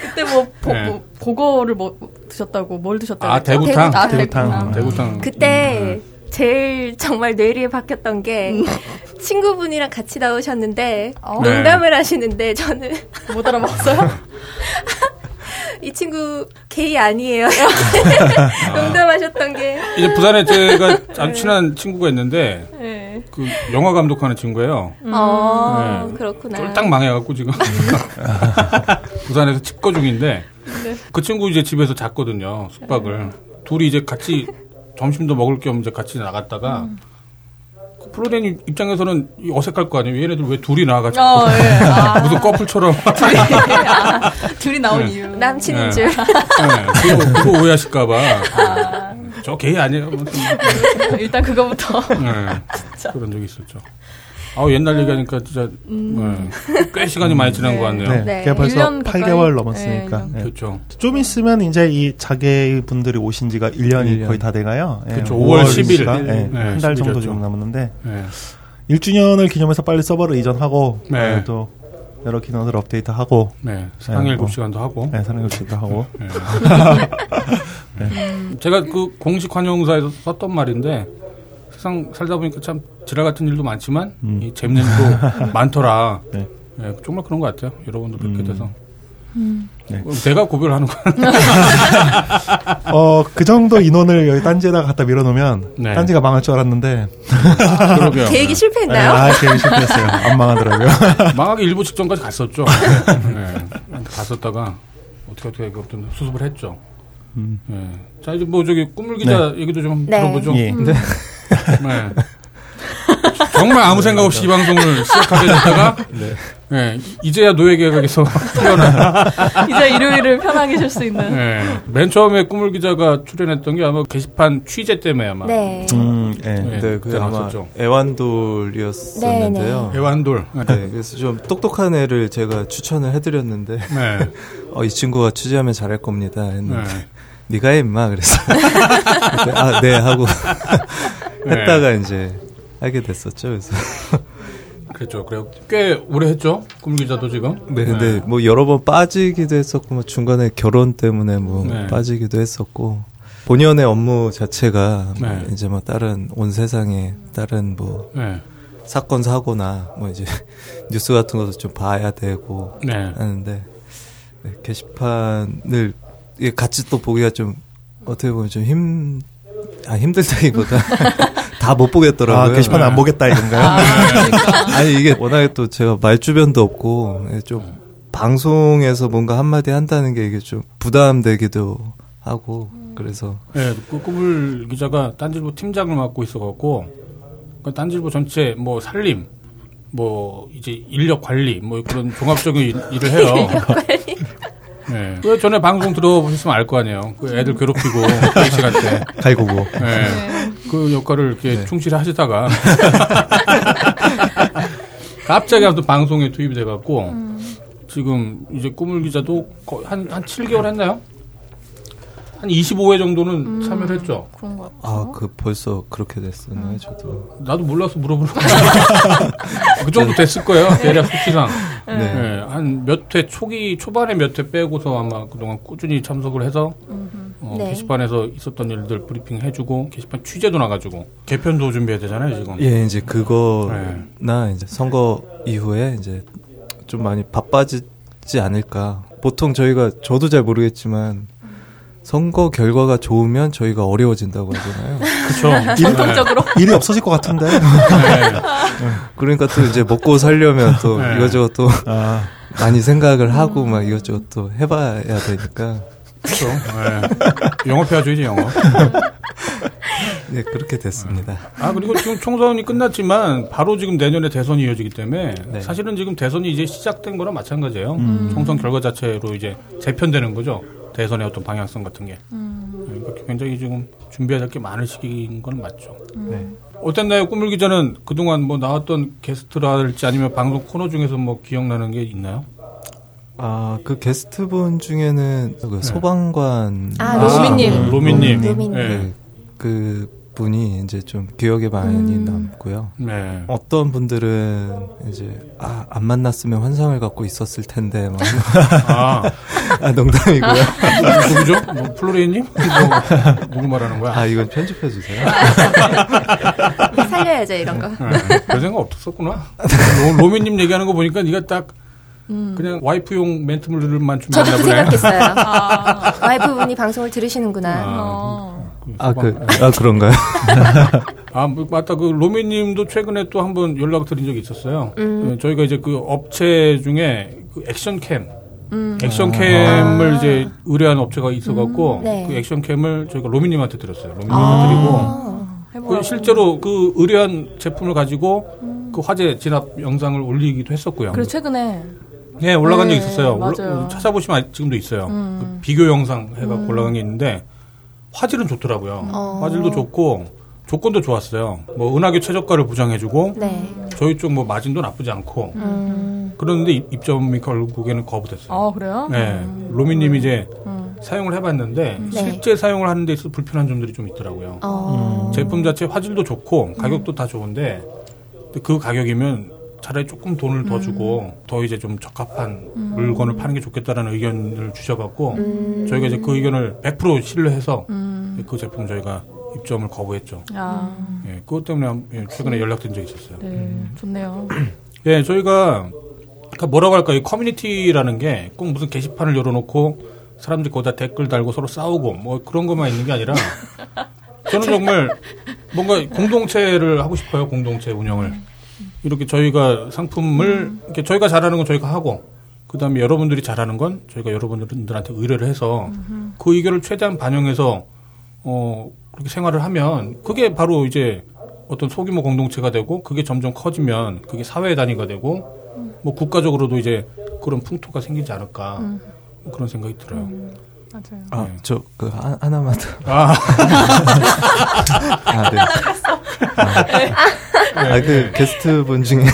그때 뭐, 보, 네. 뭐 보고를 뭐 드셨다고 뭘 드셨다고 아? 대구탕? 아, 대구탕. 대구탕. 대구탕. 그때 제일 정말 뇌리에 박혔던 게 친구분이랑 같이 나오셨는데 어? 네. 농담을 하시는데 저는 못 알아봤어요? [laughs] 이 친구 게이 아니에요. [laughs] 농담하셨던 게 이제 부산에 제가 아주 친한 친구가 있는데 네. 그 영화 감독하는 친구예요. 어, 네. 그렇구나. 쫄딱 망해갖고 지금 [laughs] 부산에서 집거 중인데 그 친구 이제 집에서 잤거든요 숙박을 둘이 이제 같이 점심도 먹을 겸 이제 같이 나갔다가 그 플로렌 입장에서는 이 어색할 거 아니에요. 얘네들 왜 둘이 나와가지고 어, 예. [laughs] 아, 무슨 커플처럼 [laughs] 둘이, 아, 둘이 나온 네. 이유. 남친인 네. 줄. 네, 그거, 그거 오해하실까봐 아, 저 게이 아니에요. 뭐, [laughs] 일단 그거부터. 네, 그런 적이 있었죠. 아우 옛날 얘기하니까 진짜 네, 꽤 시간이 많이 지난 것 같네요. 네. 네. 벌써 1년 8개월 가까이? 넘었으니까. 네, 네. 그렇죠. 좀 있으면 이제 이 자개 분들이 오신 지가 1년이 일 년. 거의 다 돼가요. 예, 그쵸, 5월 10일. 네, 네, 한달 정도 10일이었죠. 지금 남았는데 네. 1주년을 기념해서 빨리 서버를 이전하고 네. 네, 또 여러 기능을 업데이트하고 네, 상일 뭐. 7시간도 하고. 네, 사는 것도 하고 [laughs] 네. 제가 그 공식 환영사에서 썼던 말인데 세상 살다 보니까 참 지랄 같은 일도 많지만 음. 이 재밌는 일도 [laughs] 많더라. 네. 네, 정말 그런 것 같아요. 여러분도 뵙게 음. 돼서. 네. 그럼 내가 고백을 하는 거야. [laughs] 어, 그 정도 인원을 여기 딴지에다가 갖다 밀어놓으면 네. 딴지가 망할 줄 알았는데 그러게요. 계획이 네, 실패했나요? 아, 계획이 실패했어요. 안 망하더라고요. [laughs] 망하기 일부 직전까지 갔었죠. 네. 갔었다가 어떻게 어떻게 그것도 수습을 했죠. 음. 네. 자 이제 뭐 저기 꿈물 기자 얘기도 좀 네. 들어보죠. 예. 네. 정말 아무 생각 없이 이 방송을 시작하게 됐다가 네, 이제야 노예계약에서 풀려난 이제 일요일을 편하게 쉴 수 있는. 네, 맨 처음에 꿈을 기자가 출연했던 게 아마 게시판 취재 때문에 아마 네. 음, 예. 네, 네, 그때 그게 아마 나왔었죠. 애완돌이었었는데요. 애완돌 네. 네, 그래서 좀 똑똑한 애를 제가 추천을 해드렸는데 네. [laughs] 어, 이 친구가 취재하면 잘할 겁니다. 했는데 네. 네가 해 임마 그래서 [laughs] 아네 하고 네. [laughs] 했다가 이제 하게 됐었죠. 그래서 [laughs] 그랬죠. 그래 꽤 오래 했죠. 꿈 기자도 지금. 네, 근데 뭐 여러 번 빠지기도 했었고 뭐 중간에 결혼 때문에 뭐 네. 빠지기도 했었고 본연의 업무 자체가 뭐 네. 이제 뭐 다른 온 세상에 다른 뭐 네. 사건 사고나 뭐 이제 [laughs] 뉴스 같은 것도 좀 봐야 되고 네. 하는데 네, 게시판을 같이 또 보기가 좀 어떻게 보면 좀 힘 아 힘들다기보다 [laughs] 다 못 보겠더라고요. 아, 게시판 안 보겠다 이건가요? 아, 그러니까. 아니 이게 워낙에 또 제가 말 주변도 없고 예, 좀 방송에서 뭔가 한마디 한다는 게 이게 좀 부담되기도 하고 그래서 네, 그 꿈을 기자가 딴질보 팀장을 맡고 있어갖고 그 딴질보 전체 뭐 살림, 뭐 이제 인력 관리, 뭐 그런 종합적인 일- 일을 해요. 네. 그 전에 방송 들어보셨으면 알 거 아니에요. 그 애들 괴롭히고 그 시간대. 갈고고. 네. 그 역할을 이렇게 네. 충실히 하시다가 [laughs] 갑자기 아무튼 방송에 투입이 돼갖고 지금 이제 꿈을 기자도 거의 한, 한 7개월 했나요? 한 25회 정도는 참여를 했죠. 그런 것 같아요. 아 그 벌써 그렇게 됐었나요 저도 나도 몰라서 물어보는 거야. [laughs] 그 정도 됐을 거예요. 대략 수치상. 네. 네, 한 몇 회 초기 초반에 몇 회 빼고서 아마 그동안 꾸준히 참석을 해서 어, 네. 게시판에서 있었던 일들 브리핑 해주고 게시판 취재도 나가지고 개편도 준비해야 되잖아요 지금. 예 이제 그거나 네. 이제 선거 이후에 이제 좀 많이 바빠지지 않을까 보통 저희가 저도 잘 모르겠지만 선거 결과가 좋으면 저희가 어려워진다고 하잖아요. 그렇죠. 전통적으로. [laughs] 일이 없어질 것 같은데. 네. [laughs] 그러니까 또 이제 먹고 살려면 또 네. 이것저것 또 아, 많이 생각을 하고 막 이것저것 또 해봐야 되니까 그렇죠. 네. 영업해야죠 이제 영업. [laughs] 네 그렇게 됐습니다. 아 그리고 지금 총선이 끝났지만 바로 지금 내년에 대선이 이어지기 때문에 네. 사실은 지금 대선이 이제 시작된 거랑 마찬가지예요. 총선 결과 자체로 이제 재편되는 거죠. 대선의 어떤 방향성 같은 게. 네, 그렇게 굉장히 지금 준비해야 될 게 많은 시기인 건 맞죠. 네. 어땠나요? 꿈을 기자는 그동안 뭐 나왔던 게스트랄지 아니면 방송 코너 중에서 뭐 기억나는 게 있나요? 아 그 게스트분 중에는 그 소방관 아, 로미님. 음, 로미님. 로미님. 네. 네, 그 분이 이제 좀 기억에 많이 음. 남고요. 네. 어떤 분들은 이제 아, 안 만났으면 환상을 갖고 있었을 텐데 막 아, [laughs] 아, 농담이고요. 누구죠? 뭐 플로리님? 뭐, 누구 말하는 거야? 아 이건 편집해 주세요. [laughs] 살려야죠 이런 거. 네, 별 생각 없었구나. 로, 로미님 얘기하는 거 보니까 네가 딱 그냥 와이프용 멘트물들만 저도 준비했나 그 보네. 생각했어요. [laughs] 아, 와이프분이 방송을 들으시는구나. 아, 어. 아 그 아 그런가요? 아, 뭐, 맞다. 그 로미 님도 최근에 또 한 번 연락 드린 적이 있었어요. 음. 그 저희가 이제 그 업체 중에 그 액션캠, 음. 액션캠을 이제 의뢰한 업체가 있어갖고 음, 네. 그 액션캠을 저희가 로미 님한테 드렸어요. 로미 님한테 아. 드리고. 그 실제로 그 의뢰한 제품을 가지고 그 화재 진압 영상을 올리기도 했었고요. 그리고 최근에 네, 올라간 네, 적 있었어요. 맞아요. 올라- 찾아보시면 아직 지금도 있어요. 음. 그 비교 영상 해가 올라간 게 있는데 화질은 좋더라고요. 어. 화질도 좋고 조건도 좋았어요. 뭐 은하계 최저가를 보장해주고 네. 저희 쪽 뭐 마진도 나쁘지 않고 음. 그런데 입- 입점이 결국에는 거부됐어요. 아 그래요? 네, 로미님이 이제 음. 사용을 해봤는데 네. 실제 사용을 하는 데 있어서 불편한 점들이 좀 있더라고요. 어. 제품 자체 화질도 좋고 가격도 다 좋은데 그 가격이면 차라리 조금 돈을 더 주고 더 이제 좀 적합한 물건을 파는 게 좋겠다라는 의견을 주셔갖고 음. 저희가 이제 그 의견을 100% 신뢰해서 음. 그 제품 저희가 입점을 거부했죠. 아, 예, 그것 때문에 한- 예, 최근에 연락드린 적이 있었어요. 네, 좋네요. [clears throat] 예, 저희가 그러니까 뭐라고 할까 이 커뮤니티라는 게 꼭 무슨 게시판을 열어놓고 사람들이 거기다 댓글 달고 서로 싸우고 뭐 그런 것만 있는 게 아니라 저는 [laughs] 정말 뭔가 공동체를 하고 싶어요 공동체 운영을 이렇게 저희가 상품을 이렇게 저희가 잘하는 건 저희가 하고 그 다음에 여러분들이 잘하는 건 저희가 여러분들한테 의뢰를 해서 그 의견을 최대한 반영해서 어 그렇게 생활을 하면 그게 바로 이제 어떤 소규모 공동체가 되고 그게 점점 커지면 그게 사회 단위가 되고 뭐 국가적으로도 이제 그런 풍토가 생기지 않을까 뭐 그런 생각이 들어요. 맞아요. 아, 네. 저, 그, 하, 하나만 더. 아, [laughs] 아, 네. [laughs] 아, 아, 그, 게스트 분 중에.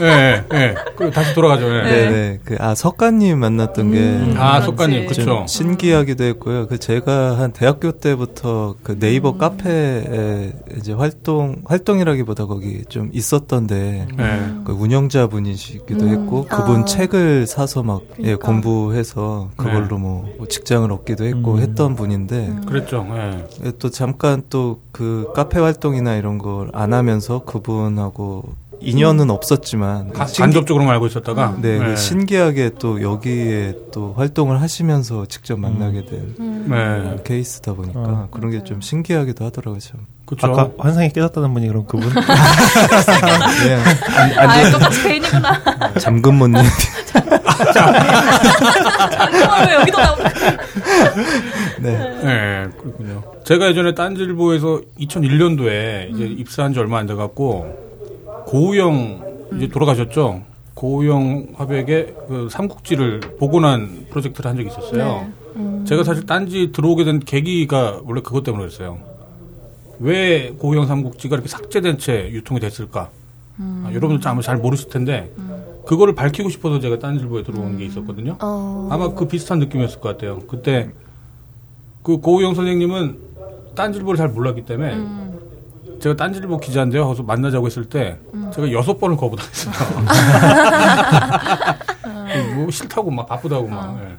예, 예, 예. 그 다시 돌아가죠. 예. 네 네. 그, 아, 석가님 만났던 게. 아. 석가님, 좀 그쵸. 신기하기도 했고요. 그 제가 한 대학교 때부터 그 네이버 카페에 이제 활동 활동이라기보다 거기 좀 있었던데 예. 그 운영자 분이시기도 했고 그분 아. 책을 사서 막 예, 그러니까. 공부해서 그걸로 뭐 직장을 얻기도 했고 했던 분인데 그랬죠. 예. 예, 또 잠깐 또 그 카페 활동이나 이런 걸 안 하면서 그분 하고 인연은 없었지만 간접적으로만 알고 있었다가. 네, 그 예. 신기하게 또 여기에 또 활동을 하시면서 직접 만나게 된 네. 케이스다 보니까 어. 그런 게 좀 신기하기도 하더라고요. 참. 그쵸. 아까 환상이 깨졌다는 분이 그럼 그분? 그냥 [laughs] 아, 똑같이 개인이구나. 잠금 못 내. 잠깐만, 왜 여기도 나오고. 네. 네, 그렇군요. 제가 예전에 딴지일보에서 2001년도에 이제 입사한 지 얼마 안 돼갖고 고우영 이제 돌아가셨죠. 고우영 화백의 그 삼국지를 복원한 프로젝트를 한 적이 있었어요. 제가 사실 딴지 들어오게 된 계기가 원래 그것 때문에 그랬어요. 왜 고우영 삼국지가 이렇게 삭제된 채 유통이 됐을까? 아, 여러분들 아마 잘 모르실 텐데 그거를 밝히고 싶어서 제가 딴지일보에 들어온 게 있었거든요. 어. 아마 그 비슷한 느낌이었을 것 같아요. 그때 그 고우영 선생님은 딴질보를 잘 몰랐기 때문에 제가 딴질보 기자인데요. 하고서 만나자고 했을 때 제가 여섯 번을 거부당했어요. [laughs] 뭐 싫다고 막 바쁘다고 막. 예.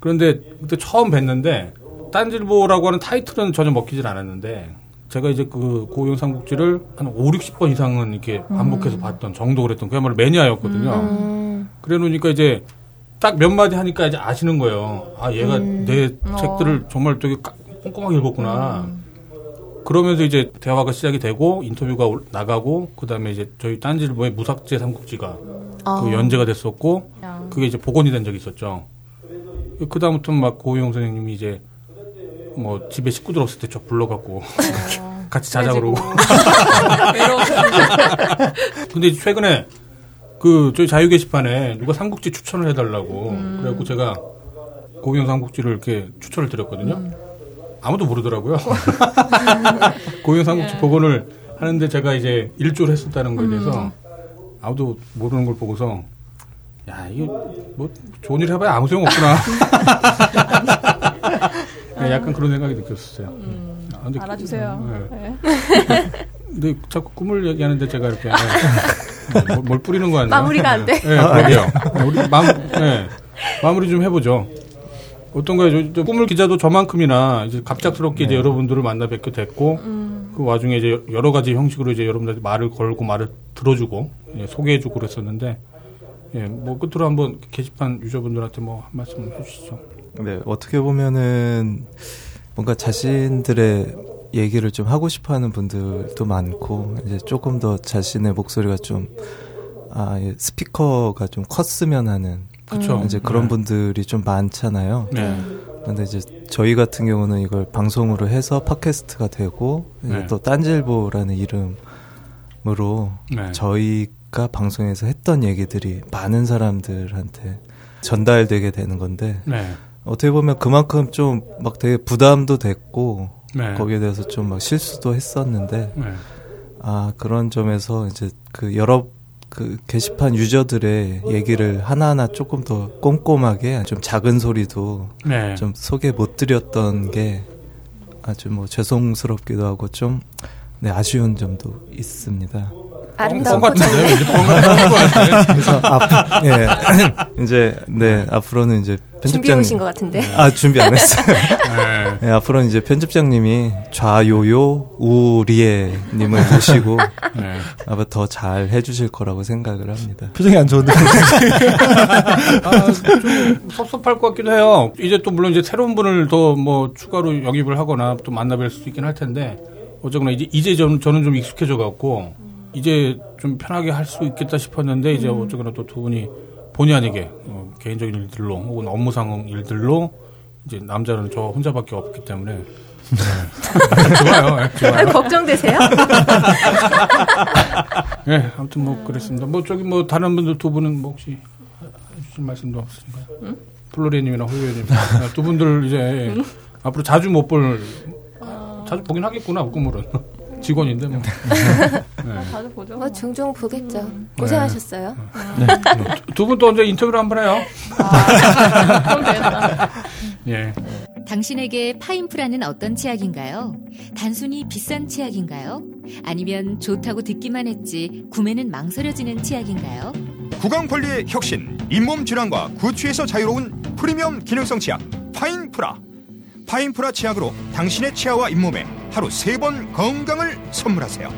그런데 그때 처음 뵀는데 딴질보라고 하는 타이틀은 전혀 먹히질 않았는데 제가 이제 그 고우영 삼국지를 한 5, 60번 이상은 이렇게 반복해서 봤던 정도 그랬던 그야말로 매니아였거든요. 음. 그래 놓으니까 이제 딱 몇 마디 하니까 이제 아시는 거예요. 아, 얘가 내 책들을 정말 되게 까- 꼼꼼하게 읽었구나. 그러면서 이제 대화가 시작이 되고 인터뷰가 올- 나가고 그다음에 이제 저희 딴지일보의 무삭제 삼국지가 어. 그 연재가 됐었고 야. 그게 이제 복원이 된 적이 있었죠. 그 다음부터 막 고우영 선생님이 이제 뭐 집에 식구들 없을 때 저 불러갖고 [laughs] 같이 자자 그러고. [laughs] 근데 최근에 그 저희 자유 게시판에 누가 삼국지 추천을 해달라고 그래갖고 제가 고경 삼국지를 이렇게 추천을 드렸거든요. 아무도 모르더라고요. [laughs] 고경 삼국지 복원을 하는데 제가 이제 일조를 했었다는 거에 대해서 아무도 모르는 걸 보고서 야 이거 뭐 좋은 일 해봐야 아무 소용 없구나. [laughs] 네, 약간 그런 생각이 느꼈었어요. 아, 근데 그- 알아주세요. 네. 네. [laughs] 근데 자꾸 꿈을 얘기하는데 제가 이렇게 네. 뭘, 뭘 뿌리는 거 아니에요? 마무리가 안 돼. 네, 그러게요. 네, 우리 마, 네, 마무리 좀 해보죠. 어떤가요? 저, 꿈을 기자도 저만큼이나 이제 갑작스럽게 이제 여러분들을 만나 뵙게 됐고 그 와중에 이제 여러 가지 형식으로 이제 여러분들한테 말을 걸고 말을 들어주고 예, 소개해주고 그랬었는데 예, 뭐 끝으로 한번 게시판 유저분들한테 뭐 한 말씀 해주시죠. 네, 어떻게 보면은 뭔가 자신들의 얘기를 좀 하고 싶어 하는 분들도 많고, 이제 조금 더 자신의 목소리가 좀, 아, 예, 스피커가 좀 컸으면 하는. 그쵸. 이제 그런 네. 분들이 좀 많잖아요. 네. 근데 이제 저희 같은 경우는 이걸 방송으로 해서 팟캐스트가 되고 이제 네. 또 딴질보라는 이름으로 네. 저희가 방송에서 했던 얘기들이 많은 사람들한테 전달되게 되는 건데 네. 어떻게 보면 그만큼 좀 막 되게 부담도 됐고 네. 거기에 대해서 좀 막 실수도 했었는데 네. 아 그런 점에서 이제 그 여러 그 게시판 유저들의 얘기를 하나하나 조금 더 꼼꼼하게 좀 작은 소리도 네. 좀 소개 못 드렸던 게 아주 뭐 죄송스럽기도 하고 좀 네, 아쉬운 점도 있습니다. 아름다운? 포장. 이제 뻥. [laughs] 그래서 앞, 예, [laughs] 이제 네 앞으로는 이제 준비해 편집장 오신 것 같은데. 아 준비 안 했어요. 네. [laughs] 네, 앞으로는 이제 편집장님이 좌요요 우리에님을 모시고 네. 아마 더 잘 해주실 거라고 생각을 합니다. 표정이 안 좋은데. 아, 좀 섭섭할 것 같기도 해요. 이제 또 물론 이제 새로운 분을 더 뭐 추가로 영입을 하거나 또 만나뵐 수도 있긴 할 텐데 어쨌거나 이제 이제 전, 저는 좀 익숙해져 갖고 이제 좀 편하게 할 수 있겠다 싶었는데 이제 어쨌거나 또 두 분이 본의 아니게 어, 개인적인 일들로 혹은 업무상 일들로 이제 남자는 저 혼자밖에 없기 때문에 네. [laughs] 좋아요. 네, 아, 좋아요. 걱정되세요? 예, [laughs] 아무튼 뭐 그랬습니다. 뭐 저기 뭐 다른 분들 두 분은 뭐 혹시 해주실 말씀도 없으신가요? 플로리님이나 호요님 두 분들 이제 앞으로 자주 못볼 자주 보긴 하겠구나 꿈물은 직원인데 뭐. 자주 보죠. 뭐 종종 보겠죠. 고생하셨어요. 두분 또 언제 인터뷰를 한번 해요? 되겠다. 예. 당신에게 파인프라는 어떤 치약인가요? 단순히 비싼 치약인가요? 아니면 좋다고 듣기만 했지 구매는 망설여지는 치약인가요? 구강 관리의 혁신, 잇몸 질환과 구취에서 자유로운 프리미엄 기능성 치약 파인프라. 파인프라 치약으로 당신의 치아와 잇몸에 하루 세 번 건강을 선물하세요.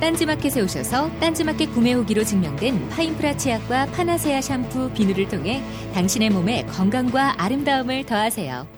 딴지마켓에 오셔서 딴지마켓 구매 후기로 증명된 파인프라 치약과 파나세아 샴푸, 비누를 통해 당신의 몸에 건강과 아름다움을 더하세요.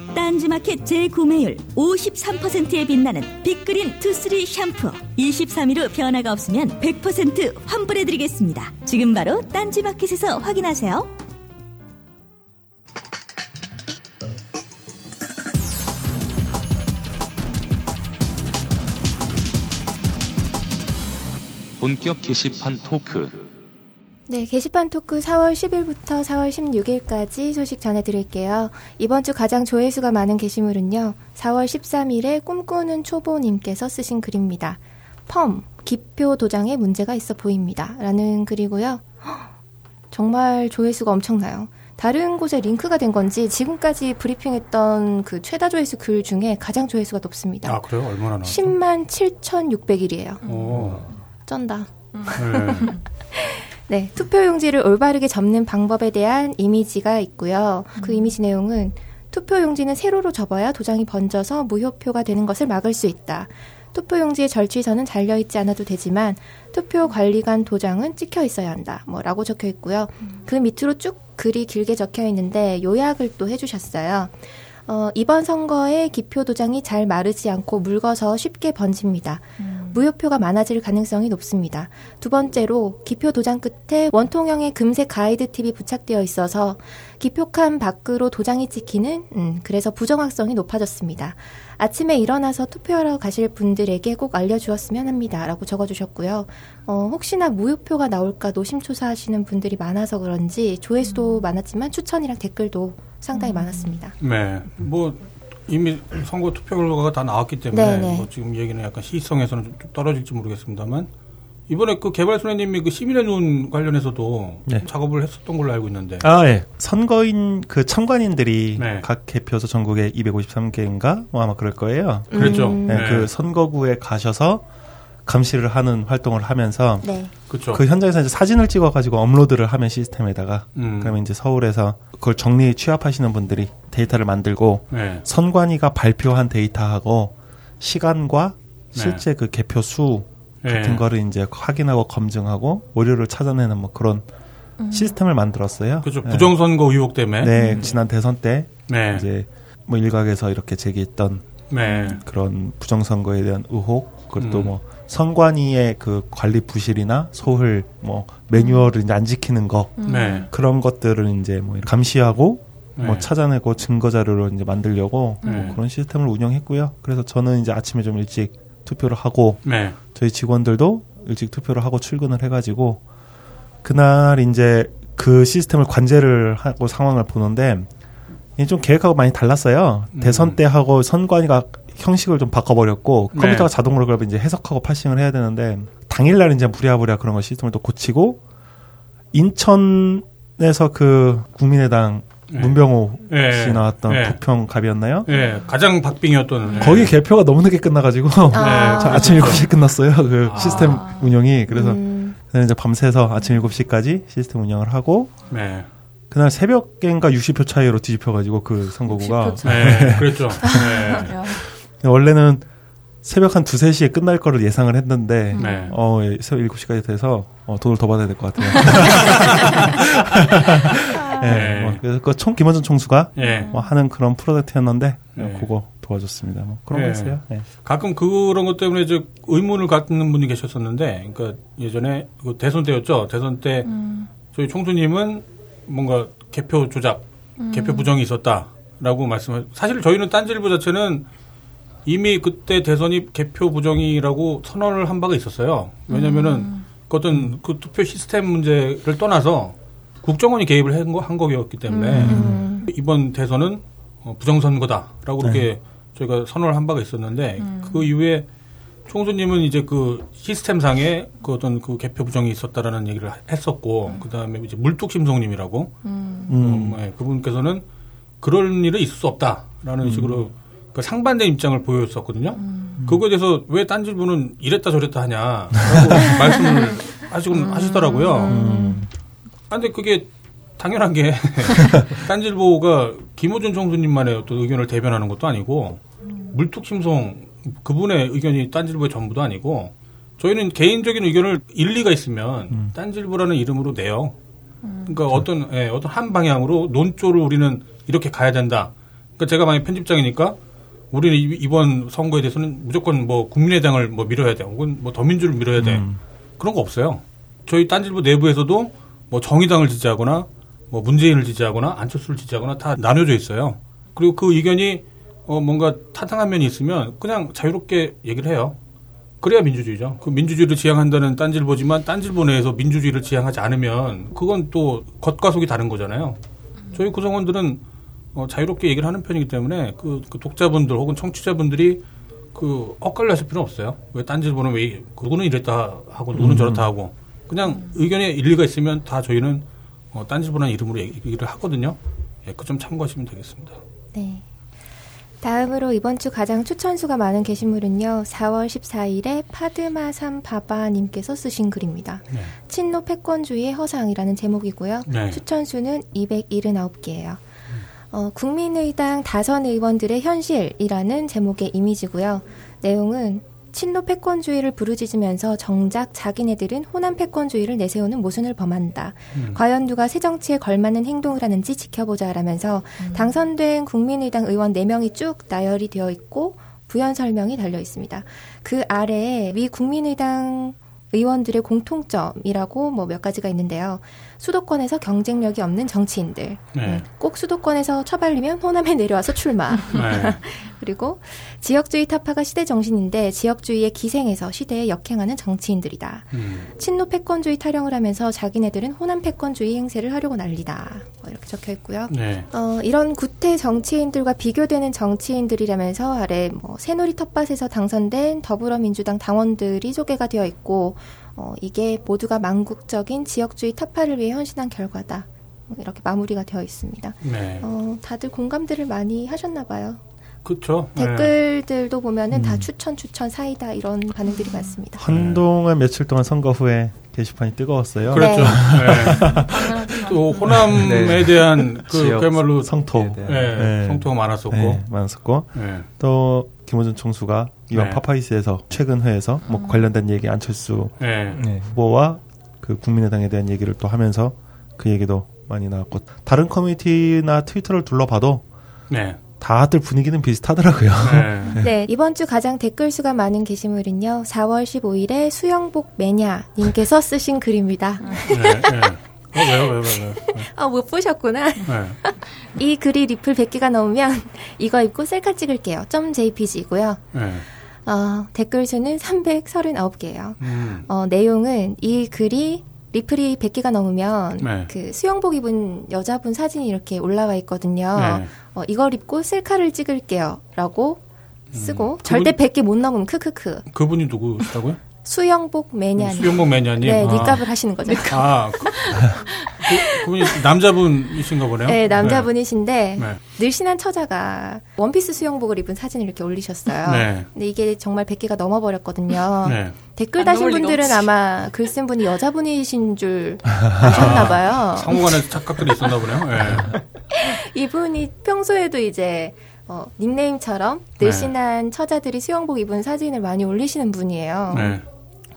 딴지마켓 재구매율 53%에 빛나는 빅그린 투쓰리 샴푸 23일 후 변화가 없으면 100% 환불해드리겠습니다. 지금 바로 딴지마켓에서 확인하세요. 본격 게시판 토크. 네, 게시판 토크 4월 10일부터 4월 16일까지 소식 전해드릴게요. 이번 주 가장 조회수가 많은 게시물은요, 4월 13일에 꿈꾸는 초보님께서 쓰신 글입니다. 펌, 기표 도장에 문제가 있어 보입니다. 라는 글이고요. 헉, 정말 조회수가 엄청나요. 다른 곳에 링크가 된 건지 지금까지 브리핑했던 그 최다 조회수 글 중에 가장 조회수가 높습니다. 아 그래요? 얼마나 나왔죠? 10만 7,600일이에요. 오. 쩐다. 네. [laughs] 네, 투표용지를 올바르게 접는 방법에 대한 이미지가 있고요. 그 이미지 내용은 투표용지는 세로로 접어야 도장이 번져서 무효표가 되는 것을 막을 수 있다. 투표용지의 절취선은 잘려 있지 않아도 되지만 투표 관리관 도장은 찍혀 있어야 한다. 뭐 라고 적혀 있고요. 그 밑으로 쭉 글이 길게 적혀 있는데 요약을 또 해주셨어요. 어, 이번 선거에 기표 도장이 잘 마르지 않고 묽어서 쉽게 번집니다. 무효표가 많아질 가능성이 높습니다. 두 번째로 기표 도장 끝에 원통형의 금색 가이드 팁이 부착되어 있어서 기표칸 밖으로 도장이 찍히는 음, 그래서 부정확성이 높아졌습니다. 아침에 일어나서 투표하러 가실 분들에게 꼭 알려주었으면 합니다. 라고 적어주셨고요. 어, 혹시나 무효표가 나올까 노심초사하시는 분들이 많아서 그런지 조회수도 많았지만 추천이랑 댓글도 상당히 많았습니다. 네. 뭐 이미 선거 투표 결과가 다 나왔기 때문에 네네. 뭐 지금 얘기는 약간 시성에서는 좀 떨어질지 모르겠습니다만 이번에 그 개발 소장님이 그 시민의 눈 관련해서도 네. 작업을 했었던 걸로 알고 있는데 아, 예. 선거인 그 참관인들이 네. 각 개표소 전국에 253개인가 뭐 아마 그럴 거예요. 그랬죠. 음. 네, 네. 그 선거구에 가셔서 감시를 하는 활동을 하면서 네. 그쵸. 그 현장에서 이제 사진을 찍어 가지고 업로드를 하면 시스템에다가 음. 그러면 이제 서울에서 그걸 정리 취합하시는 분들이 데이터를 만들고 네. 선관위가 발표한 데이터하고 시간과 네. 실제 그 개표 수 같은 네. 거를 이제 확인하고 검증하고 오류를 찾아내는 뭐 그런 시스템을 만들었어요. 그죠. 네. 부정선거 의혹 때문에. 네, 지난 대선 때 네. 이제 뭐 일각에서 이렇게 제기했던 네. 그런 부정선거에 대한 의혹 그리고 또 음. 뭐 선관위의 그 관리 부실이나 소홀 뭐 매뉴얼을 이제 안 지키는 거 네. 그런 것들을 이제 뭐 감시하고 뭐 네. 찾아내고 증거 자료를 이제 만들려고 네. 뭐 그런 시스템을 운영했고요. 그래서 저는 이제 아침에 좀 일찍 투표를 하고 네. 저희 직원들도 일찍 투표를 하고 출근을 해가지고 그날 이제 그 시스템을 관제를 하고 상황을 보는데 좀 계획하고 많이 달랐어요. 음. 대선 때 하고 선관위가 형식을 좀 바꿔버렸고 네. 컴퓨터가 자동으로 그걸 이제 해석하고 파싱을 해야 되는데 당일날 이제 부랴부랴 그런 거 시스템을 또 고치고 인천에서 그 국민의당 네. 문병호 네. 씨 나왔던 네. 부평갑이었나요? 네. 가장 박빙이었던. 네. 거기 개표가 너무 늦게 끝나가지고 아. [laughs] 저 아침 7시에 끝났어요. 그 아. 시스템 운영이 그래서 음. 이제 밤새서 아침 7시까지 시스템 운영을 하고 네. 그날 새벽엔가 60표 차이로 뒤집혀가지고 그 선거구가 60표 차이. 네. 그랬죠. [laughs] 네. 야, 원래는 새벽 한 두세 시에 끝날 거를 예상을 했는데 네. 어 예, 새벽 7시까지 돼서 어, 돈을 더 받아야 될 것 같아요. [laughs] 네, 뭐, 그래서 그 총, 김원준 총수가 예. 뭐 하는 그런 프로젝트였는데 네. 그거 도와줬습니다. 뭐 그런 네. 거 있어요. 네. 가끔 그런 것 때문에 이제 의문을 갖는 분이 계셨었는데, 그러니까 예전에 그 대선 때였죠. 대선 때 저희 총수님은 뭔가 개표 조작, 개표 부정이 있었다라고 말씀을. 사실 저희는 딴지일보 자체는 이미 그때 대선이 개표 부정이라고 선언을 한 바가 있었어요. 왜냐면은 그 어떤 그 투표 시스템 문제를 떠나서 국정원이 개입을 한, 거, 한 거였기 때문에 이번 대선은 어, 부정선거다라고 그렇게 저희가 선언을 한 바가 있었는데 그 이후에 총수님은 이제 그 시스템상에 그 어떤 그 개표 부정이 있었다라는 얘기를 했었고 그 다음에 이제 물뚝심송님이라고 음. 어, 예, 그분께서는 그런 일은 있을 수 없다라는 식으로 그 상반된 입장을 보였었거든요. 그거에 대해서 왜 딴질보는 이랬다 저랬다 하냐라고 [laughs] 말씀을 하시곤 하시더라고요. 아, 근데 그게 당연한 게 [laughs] 딴질보가 김호준 총수님만의 어떤 의견을 대변하는 것도 아니고 물뚝심송 그분의 의견이 딴질보의 전부도 아니고 저희는 개인적인 의견을 일리가 있으면 딴질보라는 이름으로 내요. 그러니까 어떤 예, 어떤 한 방향으로 논조를 우리는 이렇게 가야 된다. 그러니까 제가 만약 편집장이니까 우리는 이- 이번 선거에 대해서는 무조건 뭐 국민의당을 뭐 밀어야 돼, 혹은 뭐 더민주를 밀어야 돼. 그런 거 없어요. 저희 딴질보 내부에서도 뭐 정의당을 지지하거나 뭐 문재인을 지지하거나 안철수를 지지하거나 다 나눠져 있어요. 그리고 그 의견이 어 뭔가 타당한 면이 있으면 그냥 자유롭게 얘기를 해요. 그래야 민주주의죠. 그 민주주의를 지향한다는 딴질보지만 딴질보 내에서 민주주의를 지향하지 않으면 그건 또 겉과 속이 다른 거잖아요. 저희 구성원들은 어, 자유롭게 얘기를 하는 편이기 때문에 그, 그 독자분들 혹은 청취자분들이 그 엇갈려 하실 필요는 없어요. 왜 딴질보는 왜 이- 누구는 이랬다 하고 누구는 저렇다 하고 그냥 의견에 일리가 있으면 다 저희는 어, 딴질보라는 이름으로 얘기를 하거든요. 예, 그점 참고하시면 되겠습니다. 네. 다음으로 이번 주 가장 추천수가 많은 게시물은요. 4월 14일에 파드마 삼 바바님께서 쓰신 글입니다. 네. 친노 패권주의의 허상이라는 제목이고요. 네. 추천수는 279개예요. 어, 국민의당 다선 의원들의 현실이라는 제목의 이미지고요. 내용은 친노 패권주의를 부르짖으면서 정작 자기네들은 호남 패권주의를 내세우는 모순을 범한다. 과연 누가 새 정치에 걸맞는 행동을 하는지 지켜보자 라면서 당선된 국민의당 의원 4명이 쭉 나열이 되어 있고 부연 설명이 달려 있습니다. 그 아래에 위 국민의당 의원들의 공통점이라고 뭐 몇 가지가 있는데요. 수도권에서 경쟁력이 없는 정치인들. 네. 음, 꼭 수도권에서 처발리면 호남에 내려와서 출마. 네. [laughs] 그리고 지역주의 타파가 시대 정신인데 지역주의의 기생에서 시대에 역행하는 정치인들이다. 음. 친노 패권주의 타령을 하면서 자기네들은 호남 패권주의 행세를 하려고 난리다. 뭐 이렇게 적혀 있고요. 네. 어, 이런 구태 정치인들과 비교되는 정치인들이라면서 아래 뭐 새누리 텃밭에서 당선된 더불어민주당 당원들이 소개가 되어 있고 어, 이게 모두가 망국적인 지역주의 타파를 위해 헌신한 결과다. 뭐 이렇게 마무리가 되어 있습니다. 네. 어, 다들 공감들을 많이 하셨나 봐요. 그렇죠. 네. 댓글들도 보면은 다 음. 추천 추천 사이다 이런 반응들이 많습니다. 한동안 며칠 동안 선거 후에 게시판이 뜨거웠어요. 그렇죠. 네. [laughs] 또 호남에 네. 대한 그 [laughs] 그야말로 성토. 예, 네. 성토가 많았었고. 네, 많았었고 예. 또 김호준 총수가 이번 네. 파파이스에서 최근 회에서 뭐 관련된 얘기 안철수 예. 네. 후보와 그 국민의당에 대한 얘기를 또 하면서 그 얘기도 많이 나왔고 다른 커뮤니티나 트위터를 둘러봐도 네. 다들 분위기는 비슷하더라고요. 네. [laughs] 네, 이번 주 가장 댓글 수가 많은 게시물은요. 4월 15일에 수영복 매냐 님께서 [laughs] 쓰신 글입니다. 네. 네. 어, 왜요, 왜요, 왜요? 왜요? [laughs] 아, 못 보셨구나. 네. 이 글이 리플 100개가 넘으면 이거 입고 셀카 찍을게요. .jpg이고요. 네. 어, 댓글 수는 339개예요. 음. 어, 내용은 이 글이 리플이 100개가 넘으면 네. 그 수영복 입은 여자분 사진이 이렇게 올라와 있거든요. 네. 어, 이걸 입고 셀카를 찍을게요. 라고 쓰고 음. 절대 100개 못 넘으면 크크크. 그분이 누구시라고요? 수영복 매니아님. 수영복 매니아님. 네, 아. 니값을 하시는 거죠. 아, 그, 그, 그분이 남자분이신가 보네요. 네, 남자분이신데 네. 늘씬한 처자가 원피스 수영복을 입은 사진을 이렇게 올리셨어요. 네. 근데 이게 정말 100개가 넘어버렸거든요. 네. 댓글 안 다신 분들은 없지. 아마 글 쓴 분이 여자분이신 줄 [laughs] 아셨나 봐요. 상호간에 착각들이 있었나 보네요. 예. [laughs] 이분이 평소에도 이제 어, 닉네임처럼 네. 늘씬한 처자들이 수영복 입은 사진을 많이 올리시는 분이에요. 네.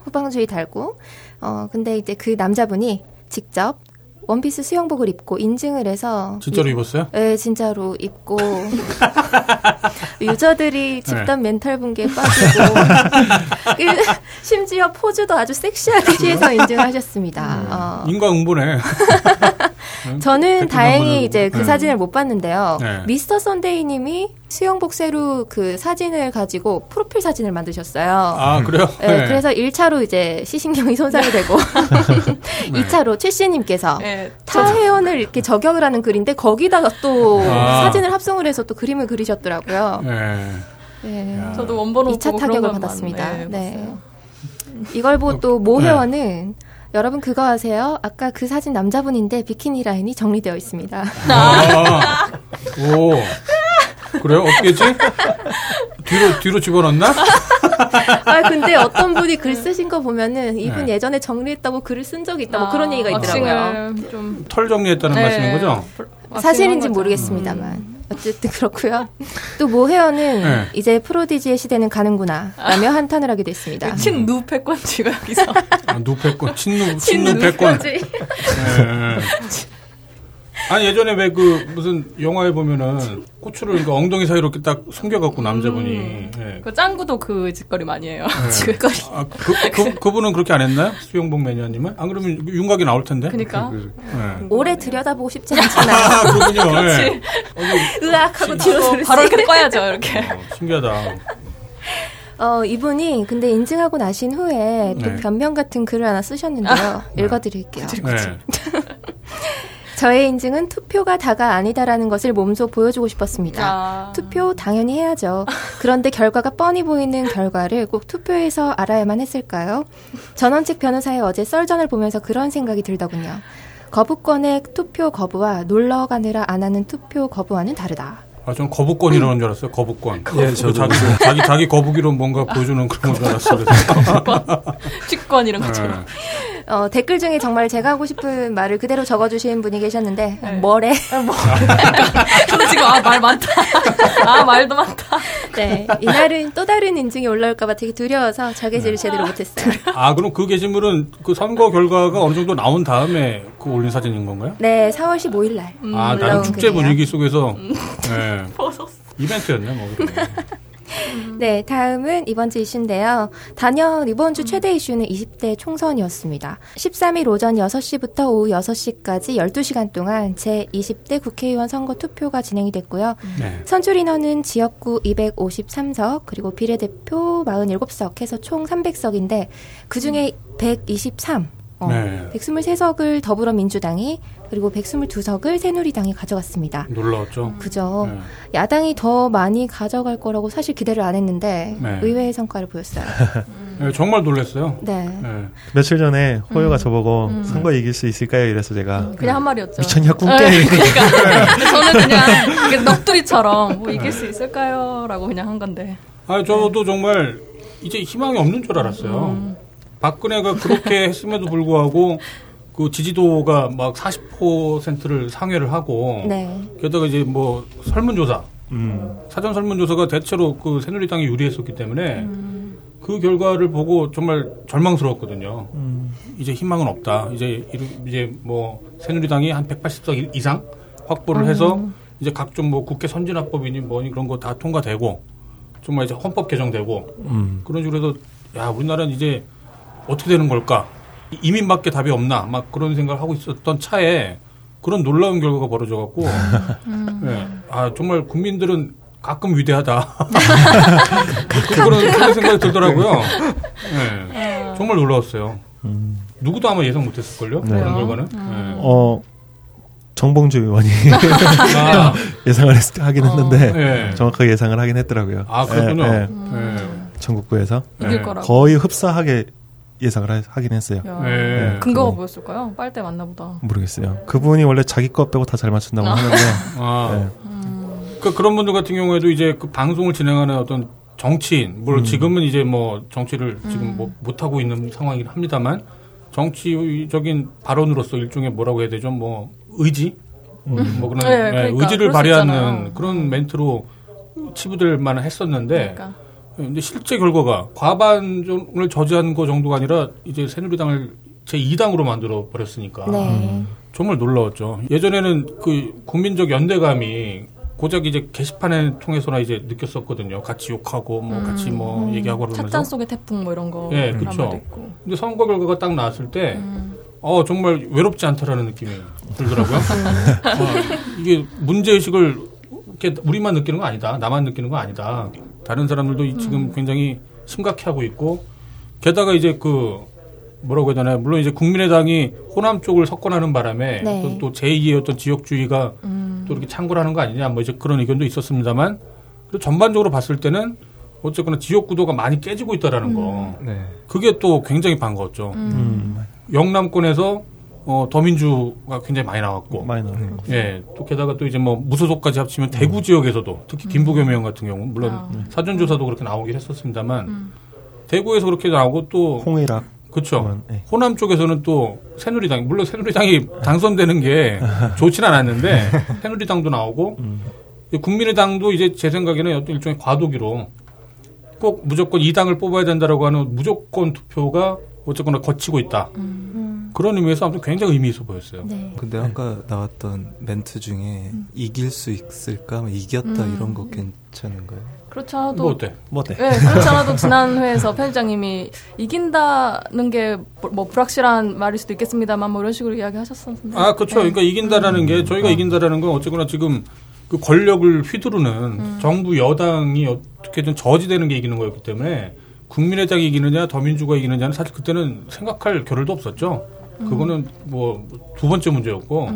후방주의 달고. 어, 근데 이제 그 남자분이 직접 원피스 수영복을 입고 인증을 해서 진짜로 이- 입었어요? 네, 진짜로 입고 [laughs] 유저들이 집단 멘탈 붕괴에 빠지고 [laughs] 그 심지어 포즈도 아주 섹시하게 취해서 인증하셨습니다. 어, 인과응보네. [laughs] 저는 다행히 이제 그 네. 사진을 못 봤는데요. 네. 미스터 선데이님이 수영복 새로 그 사진을 가지고 프로필 사진을 만드셨어요. 아, 그래요? 네, 그래서 1차로 이제 시신경이 손상이 되고 [laughs] 네. 2차로 최씨님께서 네, 타 회원을 이렇게 저격을 하는 글인데 거기다가 또 아. 사진을 합성을 해서 또 그림을 그리셨더라고요. 네. 네. 저도 원본을 2차 보고 그런 타격을 받았습니다. 네, 네. 이걸 보고 또모 네. 회원은 여러분 그거 아세요? 아까 그 사진 남자분인데 비키니 라인이 정리되어 있습니다. 아, [laughs] 오. 그래요? 어떻게 했지? 뒤로, 뒤로 집어넣나? [laughs] 아 근데 어떤 분이 글 쓰신 거 보면은 이분 네. 예전에 정리했다고 글을 쓴 적이 있다 뭐 아, 그런 얘기가 있더라고요. 왁싱을 좀털 정리했다는 네. 말씀인 거죠? 사실인지 왁싱한 거죠. 모르겠습니다만 어쨌든 그렇고요. 또모 회원은 네. 이제 프로디지의 시대는 가는구나 라며 한탄을 하게 됐습니다. 친 누 패권지가 여기서 아, 누 패권, 친누, [laughs] 친누 패권. 친누패권지. 예. 아니, 예전에 왜 그, 무슨 영화에 보면은 고추를 그 엉덩이 사이로 이렇게 딱 숨겨갖고 남자분이. 예. 그 짱구도 그 짓거리 많이 해요. 네. [laughs] 짓거리. 아, 그, 그, 그 분은 그렇게 안 했나요? 수영복 매니아님은? 안 그러면 윤곽이 나올 텐데? 그니까. 그, 그, 예. 오래 들여다보고 싶지 [laughs] 않잖아요. 아, 그렇군요. 그렇지. 예. [laughs] 으악 하고 뒤로 어, 들으세요. 바로 이렇게 꺼야죠, 이렇게. 어, 신기하다. 어, 이분이 근데 인증하고 나신 후에 또 네. 변명 같은 글을 하나 쓰셨는데요. 읽어드릴게요. 네. 저의 인증은 투표가 다가 아니다라는 것을 몸소 보여주고 싶었습니다. 아. 투표 당연히 해야죠. 그런데 결과가 뻔히 보이는 결과를 꼭 투표에서 알아야만 했을까요? 전원책 변호사의 어제 썰전을 보면서 그런 생각이 들더군요. 거부권의 투표 거부와 놀러 가느라 안 하는 투표 거부와는 다르다. 아, 저는 거부권이라는 줄 알았어요. 거부권. 예, 그 저도. 자기, 자기, 자기 거북이로 뭔가 보여주는 그런 건줄 알았어요. [laughs] 그래서. 취권 이런 것처럼. 네. 어, 댓글 중에 정말 제가 하고 싶은 말을 그대로 적어주신 분이 계셨는데 네. 뭐래? [laughs] 저도 지금, 아, 말 많다. 아, 말도 많다. 네, 이날은 또 다른 인증이 올라올까봐 되게 두려워서 자개질을 제대로 못했어요. 아, 그럼 그 게시물은 그 선거 결과가 어느 정도 나온 다음에 그 올린 사진인 건가요? 네, 4월 15일 날. 아, 올라온 나는 축제 글이에요. 분위기 속에서. 네. 이벤트였네, 뭐. [laughs] 그러면. 네, 다음은 이번 주 이슈인데요. 단연 이번 주 최대 이슈는 20대 총선이었습니다. 13일 오전 6시부터 오후 6시까지 12시간 동안 제20대 국회의원 선거 투표가 진행이 됐고요. 네. 선출 인원은 지역구 253석, 그리고 비례대표 47석 해서 총 300석인데, 그 중에 123, 어, 네. 123석을 더불어민주당이, 그리고 122석을 새누리당이 가져갔습니다. 놀라웠죠. 그죠. 네. 야당이 더 많이 가져갈 거라고 사실 기대를 안 했는데 네. 의외의 성과를 보였어요. [laughs] 네, 정말 놀랐어요. 네. 네. 며칠 전에 호요가 음. 저보고 선거 이길 수 있을까요? 이래서 제가 그냥 한 말이었죠. 미쳤냐 꿈 네, 깨. 그러니까. [laughs] 저는 그냥 넋두리처럼 뭐 이길 수 있을까요? 라고 그냥 한 건데. 아, 저도 정말 이제 희망이 없는 줄 알았어요. 박근혜가 그렇게 했음에도 불구하고 그 지지도가 막 40%를 상회를 하고 네. 게다가 이제 뭐 설문조사 음. 사전 설문조사가 대체로 그 새누리당이 유리했었기 때문에 그 결과를 보고 정말 절망스러웠거든요. 이제 희망은 없다. 이제 이르- 이제 뭐 새누리당이 한 180석 이상 확보를 해서 이제 각종 뭐 국회 선진화법이니 뭐니 그런 거 다 통과되고 정말 이제 헌법 개정되고 음. 그런 식으로 해서 야 우리나라는 이제 어떻게 되는 걸까 이- 이민밖에 답이 없나 막 그런 생각을 하고 있었던 차에 그런 놀라운 결과가 벌어져갖고 [laughs] 예. 아 정말 국민들은 가끔 위대하다 [laughs] 그- 그런, 생각이 들더라고요 예. 정말 놀라웠어요 누구도 아마 예상 못했을걸요 네. 그런 결과는 예. 어 정봉주 의원이 아. [laughs] 예상을 했, 하긴 했는데 네. 정확하게 예상을 하긴 했더라고요. 아, 그렇군요. 음. 전국구에서 거라고. 거의 흡사하게 예상을 하, 하긴 했어요. 야, 네. 근거가 그거 뭐였을까요? 빨대 맞나 보다. 모르겠어요. 그분이 원래 자기 거 빼고 다 잘 맞춘다고 아. 하는데 [laughs] 아. 예. 그러니까 그런 분들 같은 경우에도 이제 그 방송을 진행하는 어떤 정치인, 물론 음. 지금은 이제 뭐 정치를 지금 뭐 못하고 있는 상황이긴 합니다만 정치적인 발언으로서 일종의 뭐라고 해야 되죠? 뭐 의지? 음. 뭐 그런 네, 예, 그러니까 의지를 발휘하는. 그런 멘트로 치부될 만은 했었는데 그러니까. 근데 실제 결과가 과반을 저지한 거 정도가 아니라 이제 새누리당을 제 2당으로 만들어 버렸으니까 네. 정말 놀라웠죠. 예전에는 그 국민적 연대감이 고작 이제 게시판에 통해서나 이제 느꼈었거든요. 같이 욕하고 뭐 같이 뭐 얘기하고 그러면서. 찻잔 속의 태풍 뭐 이런 거. 예, 그런 그렇죠. 근데 선거 결과가 딱 나왔을 때, 어 정말 외롭지 않다라는 느낌이 들더라고요. 어, 이게 문제 의식을 이렇게 우리만 느끼는 거 아니다. 나만 느끼는 거 아니다. 다른 사람들도 이- 지금 굉장히 심각해하고 있고, 게다가 이제 그 뭐라고 해야 되나요? 물론 이제 국민의당이 호남 쪽을 석권하는 바람에 네. 또, 또 제2의 어떤 지역주의가 또 이렇게 창궐 하는 거 아니냐, 뭐 이제 그런 의견도 있었습니다만, 그리고 전반적으로 봤을 때는 어쨌거나 지역 구도가 많이 깨지고 있다라는 거. 네. 그게 또 굉장히 반가웠죠. 음, 영남권에서 어, 더민주가 굉장히 많이 나왔고, 많이 나와요. 예, 또 게다가 또 이제 뭐 무소속까지 합치면 대구 지역에서도 특히 김부겸 의원 같은 경우 물론 아. 사전조사도 그렇게 나오긴 했었습니다만 대구에서 그렇게 나오고 또 홍일학 그렇죠. 예. 호남 쪽에서는 또 새누리당 물론 새누리당이 당선되는 게 [laughs] 좋진 않았는데 새누리당도 나오고 국민의당도 이제 제 생각에는 어떤 일종의 과도기로 꼭 무조건 이 당을 뽑아야 된다라고 하는 무조건 투표가 어쨌거나 거치고 있다. 그런 의미에서 아무튼 굉장히 의미 있어 보였어요. 네. 근데 아까 나왔던 멘트 중에 이길 수 있을까? 뭐 이겼다 음. 이런 거 괜찮은가요? 그렇지 않아도. 뭐 어때? 뭐 어때? 네, 그렇지 않아도 지난 회에서 편집장님이 이긴다는 게 뭐 불확실한 말일 수도 있겠습니다만 뭐 이런 식으로 이야기하셨었는데. 아, 그렇죠. 그러니까 이긴다라는 게 저희가 이긴다라는 건 어쨌거나 지금 그 권력을 휘두르는 정부 여당이 어떻게든 저지되는 게 이기는 거였기 때문에 국민의당이 이기느냐 더민주가 이기느냐는 사실 그때는 생각할 겨를도 없었죠. 그거는 뭐 두 번째 문제였고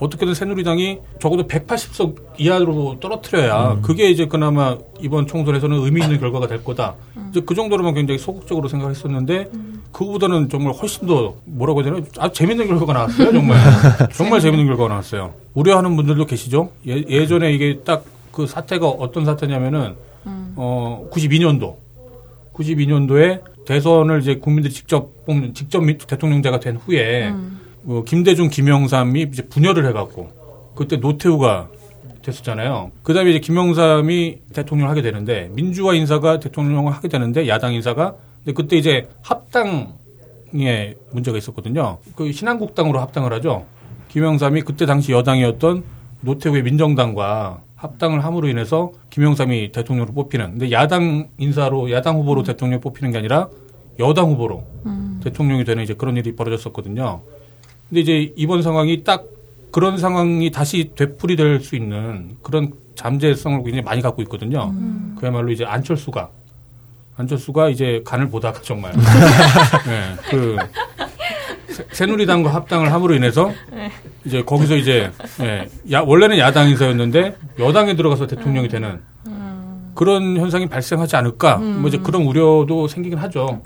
어떻게든 새누리당이 적어도 180석 이하로 떨어뜨려야 그게 이제 그나마 이번 총선에서는 의미 있는 결과가 될 거다. 이제 그 정도로만 굉장히 소극적으로 생각했었는데 그거보다는 정말 훨씬 더 뭐라고 해야 되나 아주 재밌는 결과가 나왔어요. 정말 [laughs] 정말 재밌는 결과가 나왔어요. 우려하는 분들도 계시죠. 예, 예전에 이게 딱 그 사태가 어떤 사태냐면은 어 92년도 92년도에 대선을 이제 국민들이 직접 뽑는 직접 미- 대통령제가 된 후에 어, 김대중, 김영삼이 이제 분열을 해갖고 그때 노태우가 됐었잖아요. 그다음에 이제 김영삼이 대통령을 하게 되는데 민주화 인사가 대통령을 하게 되는데 야당 인사가 근데 그때 이제 합당에 문제가 있었거든요. 그 신한국당으로 합당을 하죠. 김영삼이 그때 당시 여당이었던 노태우의 민정당과 합당을 함으로 인해서 김영삼이 대통령으로 뽑히는. 근데 야당 인사로 야당 후보로 대통령 뽑히는 게 아니라 여당 후보로 대통령이 되는 이제 그런 일이 벌어졌었거든요. 근데 이제 이번 상황이 딱 그런 상황이 다시 되풀이 될 수 있는 그런 잠재성을 굉장히 많이 갖고 있거든요. 그야말로 이제 안철수가 안철수가 이제 간을 보다가 정말 [laughs] 네, 그 새- 새누리당과 합당을 함으로 인해서 이제 거기서 이제 예, 야, 원래는 야당 인사였는데 여당에 들어가서 대통령이 되는 그런 현상이 발생하지 않을까 뭐 이제 그런 우려도 생기긴 하죠.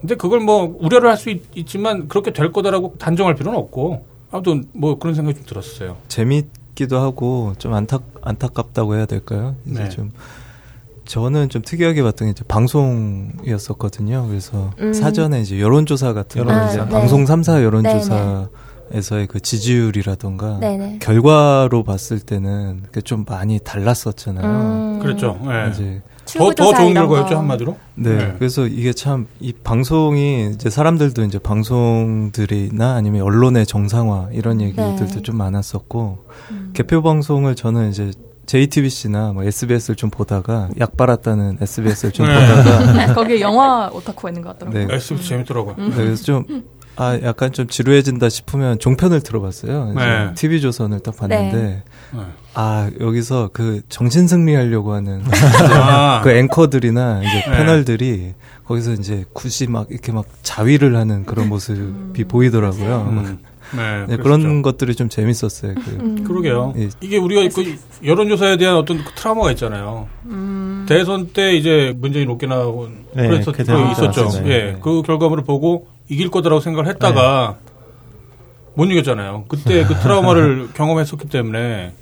근데 그걸 뭐 우려를 할 수 있지만 그렇게 될 거다라고 단정할 필요는 없고 아무튼 뭐 그런 생각이 좀 들었어요. 재밌기도 하고 좀 안타 안타깝다고 해야 될까요? 이제 네. 좀 저는 좀 특이하게 봤던 게 이제 방송이었었거든요. 그래서 음. 사전에 이제 여론조사 같은 거 여론조사. 아, 네. 방송 3사 여론조사에서의 그 지지율이라던가 네네. 결과로 봤을 때는 좀 많이 달랐었잖아요. 음. 그렇죠. 예. 이제 더, 더 출구조사 좋은 결과였죠 거. 한마디로. 네, 네. 그래서 이게 참 이 방송이 이제 사람들도 이제 방송들이나 아니면 언론의 정상화 이런 얘기들도 네. 좀 많았었고 개표 방송을 저는 이제 JTBC나 뭐 SBS를 좀 보다가 약 빨았다는 SBS를 좀 네. 보다가 [laughs] 거기에 영화 오타쿠가 있는 것 같더라고요. 네. SBS 재밌더라고요. 음. 네, 그래서 좀 아, 약간 좀 지루해진다 싶으면 종편을 들어봤어요. 네. TV 조선을 딱 봤는데 네. 아 여기서 그 정신 승리하려고 하는 [laughs] 아. 그 앵커들이나 이제 네. 패널들이 거기서 이제 굳이 막 이렇게 막 자위를 하는 그런 모습이 보이더라고요. 음. 네, 네. 그런 것들이 좀 재밌었어요. 그, 음. 그러게요. 예. 이게 우리가 그 여론조사에 대한 어떤 그 트라우마가 있잖아요. 음. 대선 때 이제 문재인 높게 나온 네, 그랬었 그 있었죠. 예, 네. 그 결과물을 보고 이길 거다라고 생각을 했다가 못 이겼잖아요. 그때 그 트라우마를 [laughs] 경험했었기 때문에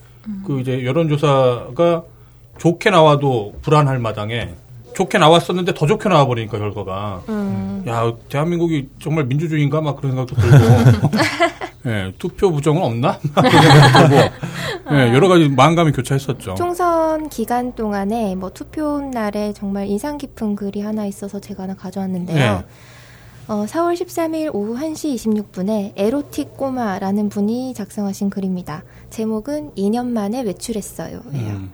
그 이제 여론조사가 좋게 나와도 불안할 마당에 좋게 나왔었는데 더 좋게 나와 버리니까 결과가 음. 야 대한민국이 정말 민주주의인가 막 그런 생각도 들고 [laughs] 예, 투표 부정은 없나 [laughs] 예, 여러 가지 마음감이 교차했었죠. 총선 기간 동안에 뭐 투표 날에 정말 인상 깊은 글이 하나 있어서 제가 하나 가져왔는데요. 네. 어, 4월 13일 오후 1시 26분에 에로틱 꼬마라는 분이 작성하신 글입니다. 제목은 2년 만에 외출했어요. 음.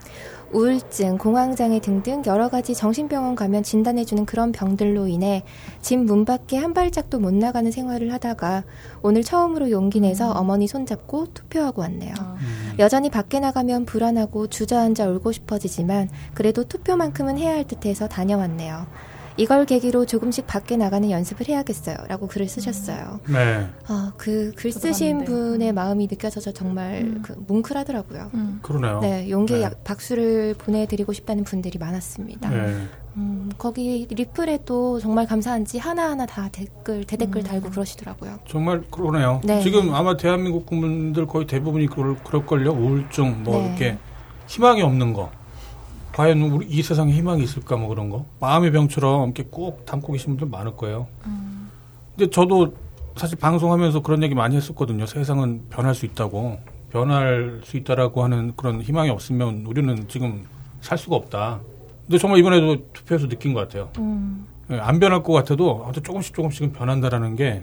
우울증, 공황장애 등등 여러 가지 정신병원 가면 진단해주는 그런 병들로 인해 집 문 밖에 한 발짝도 못 나가는 생활을 하다가 오늘 처음으로 용기 내서 어머니 손잡고 투표하고 왔네요. 여전히 밖에 나가면 불안하고 주저앉아 울고 싶어지지만 그래도 투표만큼은 해야 할 듯해서 다녀왔네요. 이걸 계기로 조금씩 밖에 나가는 연습을 해야겠어요. 라고 글을 쓰셨어요. 네, 아, 그글 저도 쓰신 봤는데. 분의 마음이 느껴져서 정말 그 뭉클하더라고요. 음. 그러네요. 네, 용기의 네. 약- 박수를 보내드리고 싶다는 분들이 많았습니다. 네. 음, 거기 리플에도 정말 감사한지 하나하나 다 댓글, 대댓글 달고 그러시더라고요. 정말 그러네요. 네. 지금 아마 대한민국 국민들 거의 대부분이 그럴, 그럴 걸요. 우울증, 뭐, 네. 이렇게 희망이 없는 거. 과연 우리 이 세상에 희망이 있을까, 뭐 그런 거. 마음의 병처럼 이렇게 꼭 담고 계신 분들 많을 거예요. 근데 저도 사실 방송하면서 그런 얘기 많이 했었거든요. 세상은 변할 수 있다고. 변할 수 있다라고 하는 그런 희망이 없으면 우리는 지금 살 수가 없다. 근데 정말 이번에도 투표에서 느낀 것 같아요. 음, 예, 안 변할 것 같아도 아무튼 조금씩 조금씩은 변한다라는 게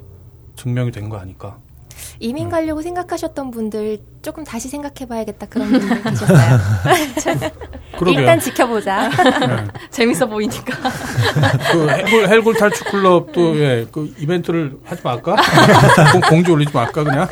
증명이 된 거 아닐까. 이민 가려고 생각하셨던 분들 조금 다시 생각해봐야겠다 그런 분들 계셨어요. [laughs] 일단 지켜보자. 네. [laughs] 재밌어 보이니까. [laughs] 그 헬골, 헬골 탈출 클럽도 예, 그 이벤트를 하지 말까? 공- 공지 올리지 말까 그냥?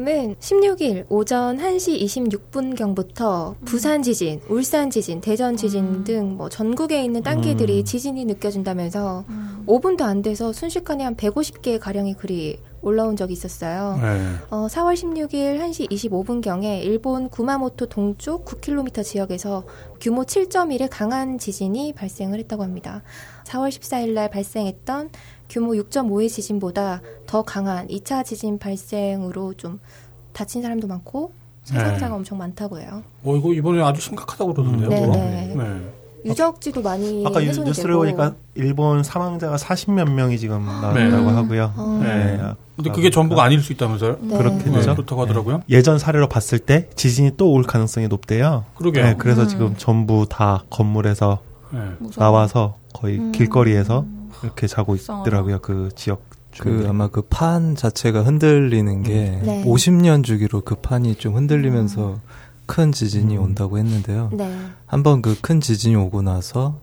다음은 16일 오전 1시 26분경부터 부산 지진, 울산 지진, 대전 지진 등뭐 전국에 있는 땅기들이 지진이 느껴진다면서 5분도 안 돼서 순식간에 한 150개 가량의 글이 올라온 적이 있었어요. 네. 어, 4월 16일 1시 25분경에 일본 구마모토 동쪽 9km 지역에서 규모 7.1의 강한 지진이 발생을 했다고 합니다. 4월 14일 날 발생했던 규모 6.5의 지진보다 더 강한 2차 지진 발생으로 좀 다친 사람도 많고 사상자가 네. 엄청 많다고 해요. 어 이거 이번에 아주 심각하다고 그러던데요. 네, 그거? 네. 네. 유적지도 많이 아까 뉴스를. 보니까 일본 사망자가 40몇 명이 지금 나왔다고 네. 하고요. 어. 네. 아, 근데 그게 전부가 아닐 수 있다면서요? 네. 그렇게 네, 되죠. 그렇다고 하더라고요. 예전 사례로 봤을 때 지진이 또 올 가능성이 높대요. 그러게요. 네, 그래서 음. 지금 전부 다 건물에서 네. 나와서 거의 음. 길거리에서 이렇게 자고. 있더라고요. 그 지역 그. 아마 그 판 자체가 흔들리는 게 네. 50년 주기로 그 판이 좀 흔들리면서 큰 지진이 음. 온다고 했는데요. 네. 한번 그 큰 지진이 오고 나서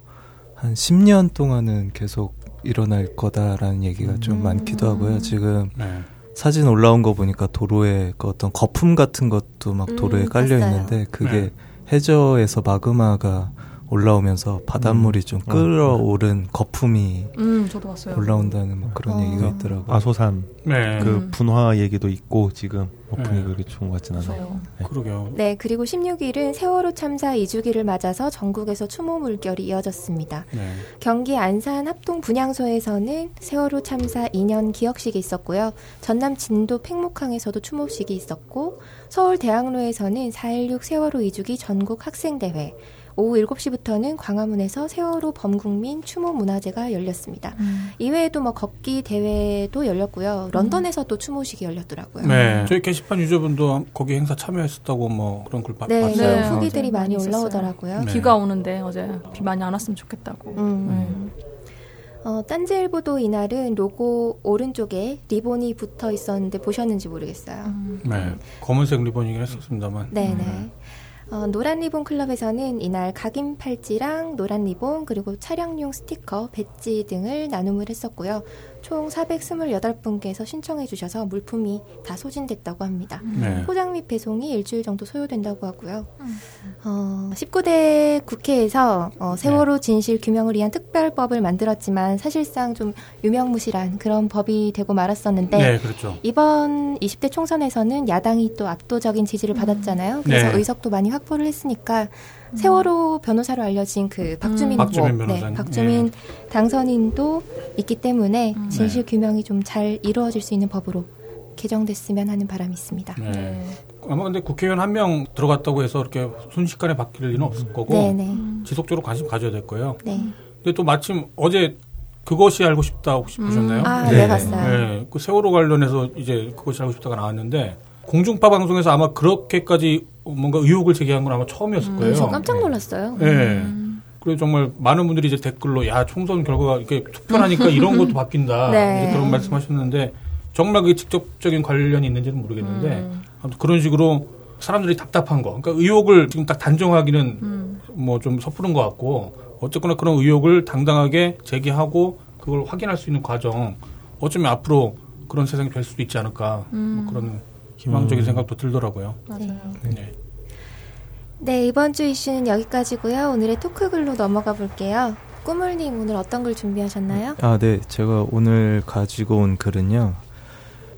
한 10년 동안은 계속 일어날 거다라는 얘기가 좀 음. 많기도 하고요. 지금 네. 사진 올라온 거 보니까 도로에 그 어떤 거품 같은 것도 막 음, 도로에 깔려. 있는데 그게 네. 해저에서 마그마가 올라오면서 바닷물이 좀 끓어오른 거품이 음, 저도 봤어요. 올라온다는 뭐 그런 어. 얘기가 있더라고요. 아소산 네. 그 음. 분화 얘기도 있고 지금 뭐 네. 그렇게 좋은 것 같진 않아요. 그러게요. 네, 그리고 16일은 세월호 참사 2주기를 맞아서 전국에서 추모 물결이 이어졌습니다. 네. 경기 안산 합동 분향소에서는 세월호 참사 2년 기억식이 있었고요. 전남 진도 팽목항에서도 추모식이 있었고, 서울 대학로에서는 4.16 세월호 2주기 전국 학생대회, 오후 7시부터는 광화문에서 세월호 범국민 추모 문화제가 열렸습니다. 음. 이외에도 뭐 걷기 대회도 열렸고요. 런던에서 또 추모식이 열렸더라고요. 네. 저희 게시판 유저분도 거기 행사 참여했었다고 뭐 그런 글 봐- 네, 봤어요. 네, 어, 후기들이 많이. 올라오더라고요. 네. 비가 오는데 어제 비 많이 안 왔으면 좋겠다고. 음. 어, 딴지일보도 이날은 로고 오른쪽에 리본이 붙어 있었는데 보셨는지 모르겠어요. 네. 검은색 리본이긴 했었습니다만. 네네. 어, 노란 리본 클럽에서는 이날 각인 팔찌랑 노란 리본 그리고 차량용 스티커, 배지 등을 나눔을 했었고요. 총 428분께서 신청해 주셔서 물품이 다 소진됐다고 합니다. 네. 포장 및 배송이 일주일 정도 소요된다고 하고요. 어, 19대 국회에서 어, 세월호 진실 규명을 위한 특별법을 만들었지만 사실상 좀 유명무실한 그런 법이 되고 말았었는데 네, 그렇죠. 이번 20대 총선에서는 야당이 또 압도적인 지지를 받았잖아요. 그래서 네. 의석도 많이 확보를 했으니까 세월호 변호사로 알려진 그 박주민 음. 박주민 변호사님. 네, 박주민 당선인도 있기 때문에 네. 진실 규명이 좀 잘 이루어질 수 있는 법으로 개정됐으면 하는 바람이 있습니다. 네. 아마 근데 국회의원 한 명 들어갔다고 해서 이렇게 순식간에 바뀔 일은 없을 거고 네네. 지속적으로 관심 가져야 될 거예요. 네. 근데 또 마침 어제 그것이 알고 싶다 혹시 보셨나요? 아, 네, 봤어요. 네, 그 세월호 관련해서 이제 그것이 알고 싶다가 나왔는데 공중파 방송에서 아마 그렇게까지 뭔가 의혹을 제기한 건 아마 처음이었을 거예요. 저 깜짝 놀랐어요. 네. 그리고 정말 많은 분들이 이제 댓글로 야 총선 결과가 이렇게 투표하니까 이런 것도 [laughs] 바뀐다 네. 그런 말씀하셨는데 정말 그게 직접적인 관련이 있는지는 모르겠는데 음. 아무튼 그런 식으로 사람들이 답답한 거 그러니까 의혹을 지금 딱 단정하기는 뭐좀 섣부른 것 같고 어쨌거나 그런 의혹을 당당하게 제기하고 그걸 확인할 수 있는 과정 어쩌면 앞으로 그런 세상이 될 수도 있지 않을까 뭐 그런 희망적인 음. 생각도 들더라고요. 맞아요. 네. 네, 이번 주 이슈는 여기까지고요. 오늘의 토크글로 넘어가 볼게요. 꾸물님 오늘 어떤 글 준비하셨나요? 아, 네. 제가 오늘 가지고 온 글은요.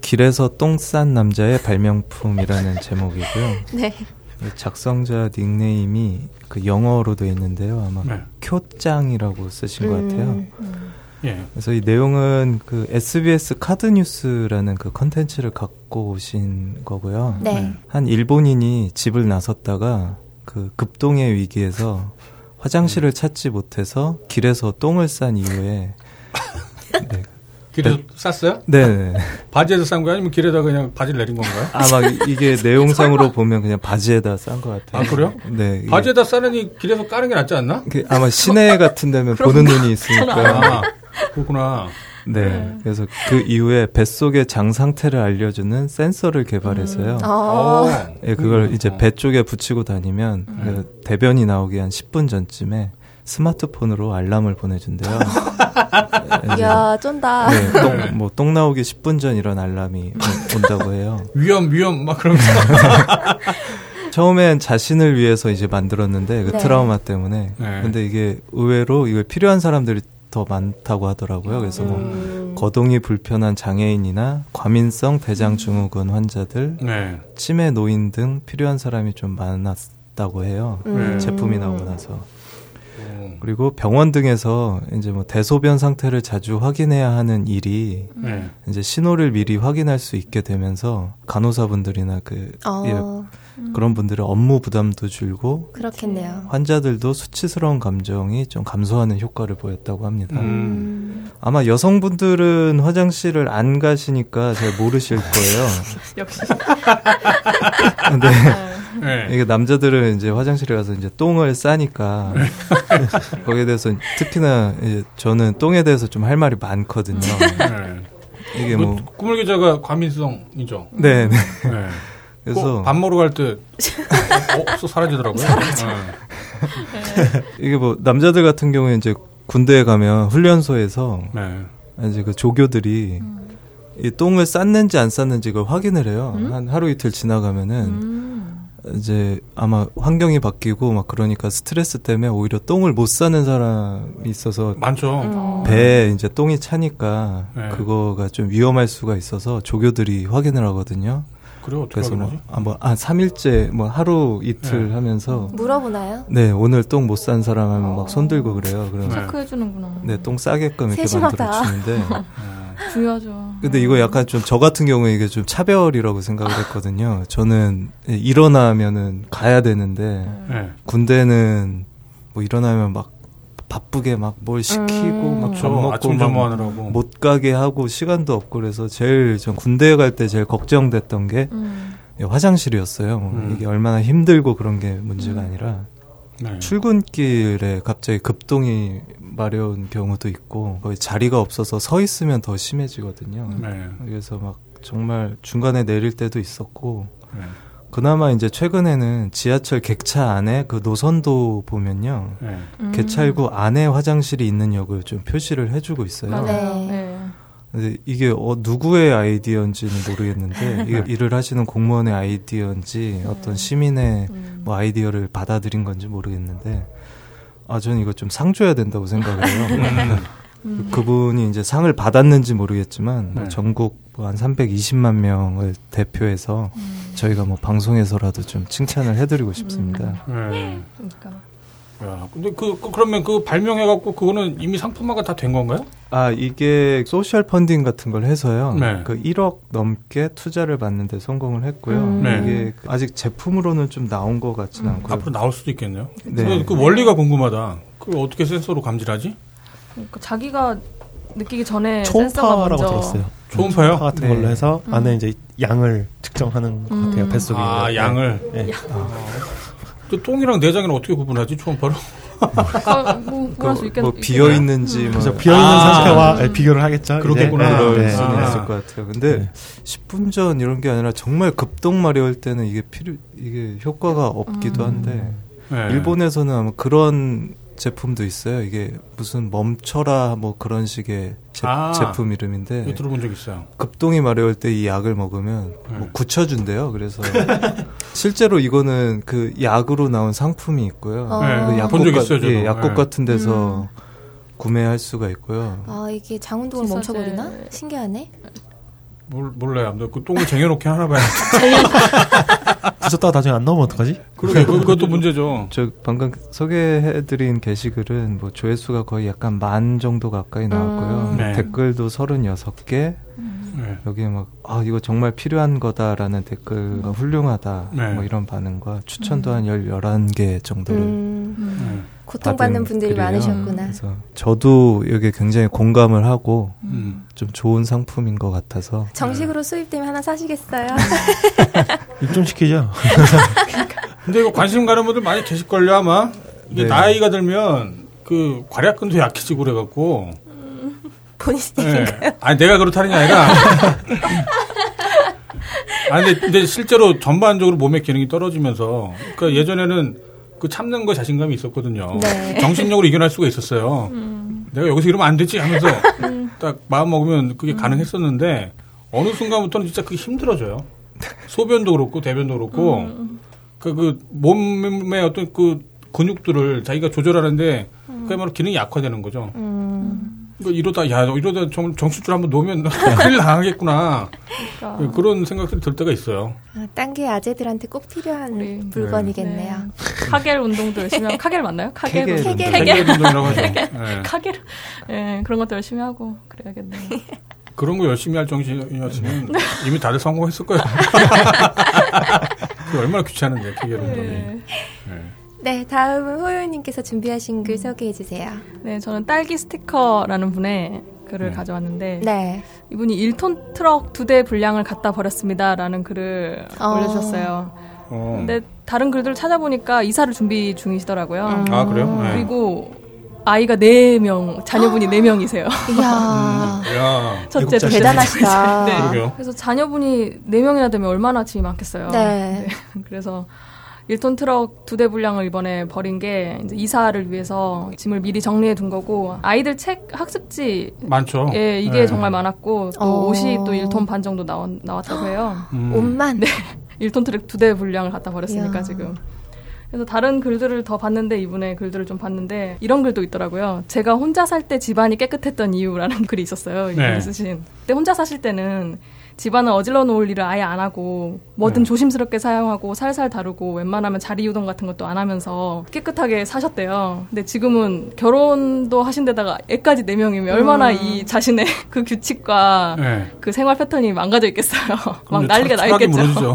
길에서 똥 싼 남자의 발명품이라는 [laughs] 제목이고요. 네. 작성자 닉네임이 그 영어로 돼 있는데요. 아마 네. 쿄짱이라고 쓰신 것 같아요. 음, 예. 그래서 이 내용은 그 SBS 카드 뉴스라는 그 컨텐츠를 갖고 오신 거고요. 네. 한 일본인이 집을 나섰다가 그 급똥의 위기에서 화장실을 찾지 못해서 길에서 똥을 싼 이후에 [laughs] 네. 길에서 쌌어요? 네. 바지에서 싼 거야? 아니면 길에다 그냥 바지를 내린 건가요? 아마 이게 [laughs] 내용상으로 보면 그냥 바지에다 싼 것 같아요. 아, 그래요? 네. 바지에다 싸느니 길에서 싸는 게 낫지 않나? 그 아마 시내 같은 데면 [laughs] 보는 눈이 있으니까. 아, 그렇구나. 네. 그래서 그 이후에 뱃속의 장 상태를 알려주는 센서를 개발해서요. 아, 어. 예, 그걸 이제 배 쪽에 붙이고 다니면 그 대변이 나오기 한 10분 전쯤에 스마트폰으로 알람을 보내준대요. 예, [laughs] 이제 이야, 쫀다. 네, 똥, 뭐, 똥 나오기 10분 전 이런 알람이 온- 온다고 해요. 위험, 위험, 막 그러면서. [laughs] 처음엔 자신을 위해서 이제 만들었는데, 그 네. 트라우마 때문에. 네. 근데 이게 의외로 이걸 필요한 사람들이 더 많다고 하더라고요. 그래서 뭐, 음. 거동이 불편한 장애인이나 과민성 대장 증후군 환자들, 네. 치매 노인 등 필요한 사람이 좀 많았다고 해요. 음. 제품이 나오고 나서. 음. 그리고 병원 등에서 이제 뭐 대소변 상태를 자주 확인해야 하는 일이 네. 이제 신호를 미리 확인할 수 있게 되면서 간호사분들이나 그 어, 예, 그런 분들의 업무 부담도 줄고 그렇겠네요. 환자들도 수치스러운 감정이 좀 감소하는 효과를 보였다고 합니다. 음. 아마 여성분들은 화장실을 안 가시니까 잘 모르실 거예요. [laughs] 역시. 근데 네. 이게 남자들은 이제 화장실에 가서 이제 똥을 싸니까 [laughs] 거기에 대해서 특히나 이제 저는 똥에 대해서 좀 할 말이 많거든요. 네. 이게 뭐그 꾸물 기자가 과민성이죠. 네, 네. 네. 그래서 꼭밥 먹으러 갈 때, [laughs] 어, 없어 사라지더라고요. 사라져. 이게 뭐 남자들 같은 경우에 이제 군대에 가면 훈련소에서 네. 이제 그 조교들이 이 똥을 쌌는지 안 쌌는지 그걸 확인을 해요. 한 하루 이틀 지나가면은 이제 아마 환경이 바뀌고 막 그러니까 스트레스 때문에 오히려 똥을 못 싸는 사람이 있어서 많죠. 음. 배에 이제 똥이 차니까 네. 그거가 좀 위험할 수가 있어서 조교들이 확인을 하거든요. 그래요? 그래서 뭐? 아, 뭐, 한 3일째, 뭐, 하루 이틀 네. 하면서, 물어보나요? 네, 오늘 똥못싼 사람 하면 막 손들고 그래요. 그래서, 네. 체크해 주는구나. 네, 똥 싸게끔 이렇게 세심하다. 만들어 주는데, 중요하죠. 근데 이거 약간 좀 저 같은 경우에 이게 좀 차별이라고 생각을 했거든요. 저는 일어나면은 가야 되는데 네. 군대는 뭐 일어나면 막 바쁘게 막 뭘 시키고 음. 막밥 그렇죠. 먹고 아침 막 점호하느라고. 못 가게 하고 시간도 없고 그래서 제일 전 군대에 갈 때 제일 걱정됐던 게 음. 예, 화장실이었어요. 음. 이게 얼마나 힘들고 그런 게 문제가 아니라 네. 출근길에 갑자기 급동이 마려운 경우도 있고 거의 자리가 없어서 서 있으면 더 심해지거든요. 네. 그래서 막 정말 중간에 내릴 때도 있었고 네. 그나마 이제 최근에는 지하철 객차 안에 그 노선도 보면요. 네. 음. 개찰구 안에 화장실이 있는 역을 좀 표시를 해주고 있어요. 맞아요. 네. 네. 근데 이게 어, 누구의 아이디어인지는 모르겠는데 [laughs] 이게 일을 하시는 공무원의 아이디어인지 어떤 시민의 음. 뭐 아이디어를 받아들인 건지 모르겠는데 아 저는 이거 좀 상 줘야 된다고 생각을 해요. 음. [laughs] 그분이 이제 상을 받았는지 모르겠지만 뭐 네. 전국 뭐한 320만 명을 대표해서 음. 저희가 뭐 방송에서라도 좀 칭찬을 해드리고 싶습니다. 네. 그러니까. 야, 근데 그, 그 그러면 그 발명해갖고 그거는 이미 상품화가 다 된 건가요? 아 이게 소셜 펀딩 같은 걸 해서요. 네. 그 1억 넘게 투자를 받는데 성공을 했고요. 음. 네. 이게 아직 제품으로는 좀 나온 것 같지는 않고요. 앞으로 나올 수도 있겠네요. 네. 그, 그 원리가 궁금하다. 그걸 어떻게 센서로 감지하지? 그러니까 자기가 느끼기 전에 초음파라고 들었어요. 초음파요? 초음파 같은 네. 걸로 해서 음. 안에 이제 양을 측정하는 것 같아요. 음. 뱃속에. 아, 있는. 양을. 네. 그 똥이랑 내장이랑 어떻게 구분하지? 초음파로? 아, 뭐 그럴 수 있겠 뭐 비어 있는지 뭐 그래서 비어 있는 아. 상태와 네, 비교를 하겠죠. 그렇겠구나. 이제. 그럴 네. 수는 아. 있을 것 같아요. 근데 네. 10분 전 이런 게 아니라 정말 급동 마려울 때는 이게 필요 이게 효과가 없기도 음. 한데 네. 일본에서는 아마 그런 제품도 있어요. 이게 무슨 멈춰라 뭐 그런 식의 제, 아. 제품 이름인데 이거 들어본 적 있어요. 급동이 마려울 때 이 약을 먹으면 뭐 네. 굳혀준대요. 그래서 [laughs] 실제로 이거는 그 약으로 나온 상품이 있고요. 어. 그 네, 약국 본적 같- 있어요. 예, 약국 네. 같은 데서 구매할 수가 있고요. 아 이게 장운동을. 멈춰버리나? 신기하네. 몰, 몰라요. 그 똥을 쟁여놓게 하나 봐요. [laughs] [laughs] 부셨다가 나중에 안 나오면 어떡하지? 그러게, 그, 그것도 문제죠. 저 방금 소개해드린 게시글은 뭐 조회수가 거의 약간 만 정도 가까이 나왔고요. 음. 네. 댓글도 36개. 네. 여기에 막, 아, 이거 정말 필요한 거다라는 댓글가 훌륭하다. 네. 뭐 이런 반응과 추천도 한 10, 11개 정도를 음, 네. 고통받는 분들이 글이에요. 많으셨구나. 그래서 저도 여기 굉장히 공감을 하고 음. 좀 좋은 상품인 것 같아서 정식으로 수입되면 하나 사시겠어요? [laughs] 입점시키죠. [laughs] 근데 이거 관심 가는 분들 많이 계실걸요, 아마? 이게 네. 나이가 들면 그 괄약근도 약해지고 그래갖고. 본인 네. 아니, 내가 그렇다는 게 아니라. [laughs] 아니, 근데, 근데 실제로 전반적으로 몸의 기능이 떨어지면서. 그러니까 예전에는 그 참는 거 자신감이 있었거든요. 네. 정신력으로 이겨낼 수가 있었어요. 내가 여기서 이러면 안 되지 하면서 음. 딱 마음 먹으면 그게 가능했었는데 어느 순간부터는 진짜 그게 힘들어져요. 소변도 그렇고 대변도 그렇고 그, 그 몸의 어떤 그 근육들을 자기가 조절하는데 그야말로 기능이 약화되는 거죠. 음. 그러니까 이러다 야 이러다 정, 정신줄 한번 놓으면 [laughs] 큰일 당하겠구나 그러니까. 네, 그런 생각들이 들 때가 있어요. 아, 딴게 아재들한테 꼭 필요한 우리- 물건이겠네요. 카겔 운동도 열심히 하고 카겔 맞나요? 카겔 케겔 운동. 운동이라고 하죠. 네. 카겔. 예, 그런 것도 열심히 하고 그래야겠네요. [laughs] 그런 거 열심히 할 정신이었으면 이미 다들 성공했을 거예요. [laughs] 얼마나 귀찮은데 케겔 운동이. 네. 네. 네, 다음은 호요님께서 준비하신 글 소개해 주세요. 네, 저는 딸기 스티커라는 분의 글을 네. 가져왔는데 네. 이분이 1톤 트럭 두 대 분량을 갖다 버렸습니다라는 글을 어. 올려주셨어요. 어. 근데 다른 글들을 찾아보니까 이사를 준비 중이시더라고요. 음. 아 그래요? 네. 그리고 아이가 4명, 자녀분이 4명이세요. 이야. [laughs] 야 첫째, 일곱 둘째, 대단하시다. 네. 그러게요. 그래서 자녀분이 4명이나 되면 얼마나 짐이 많겠어요. 네. [laughs] 그래서 1톤 트럭 두 대 분량을 이번에 버린 게 이제 이사를 위해서 짐을 미리 정리해 둔 거고 아이들 책 학습지 많죠. 예, 이게 네. 정말 많았고 또 어. 옷이 또 1톤 반 정도 나왔, 나왔다고 해요. 음. [gasps] 옷만. [laughs] 1톤 트럭 두 대 분량을 갖다 버렸으니까 이야. 지금. 그래서 다른 글들을 더 봤는데 이분의 글들을 좀 봤는데 이런 글도 있더라고요. 제가 혼자 살 때 집안이 깨끗했던 이유라는 [laughs] 글이 있었어요. 이분이 네. 쓰신. 근데 혼자 사실 때는 집안을 어질러 놓을 일을 아예 안 하고 뭐든 조심스럽게 사용하고 살살 다루고 웬만하면 자리 유동 같은 것도 안 하면서 깨끗하게 사셨대요. 근데 지금은 결혼도 하신 데다가 애까지 네 명이면 얼마나 음. 이 자신의 [laughs] 그 규칙과 네. 그 생활 패턴이 망가져 있겠어요. [laughs] 막 난리가 철- 나 있겠죠.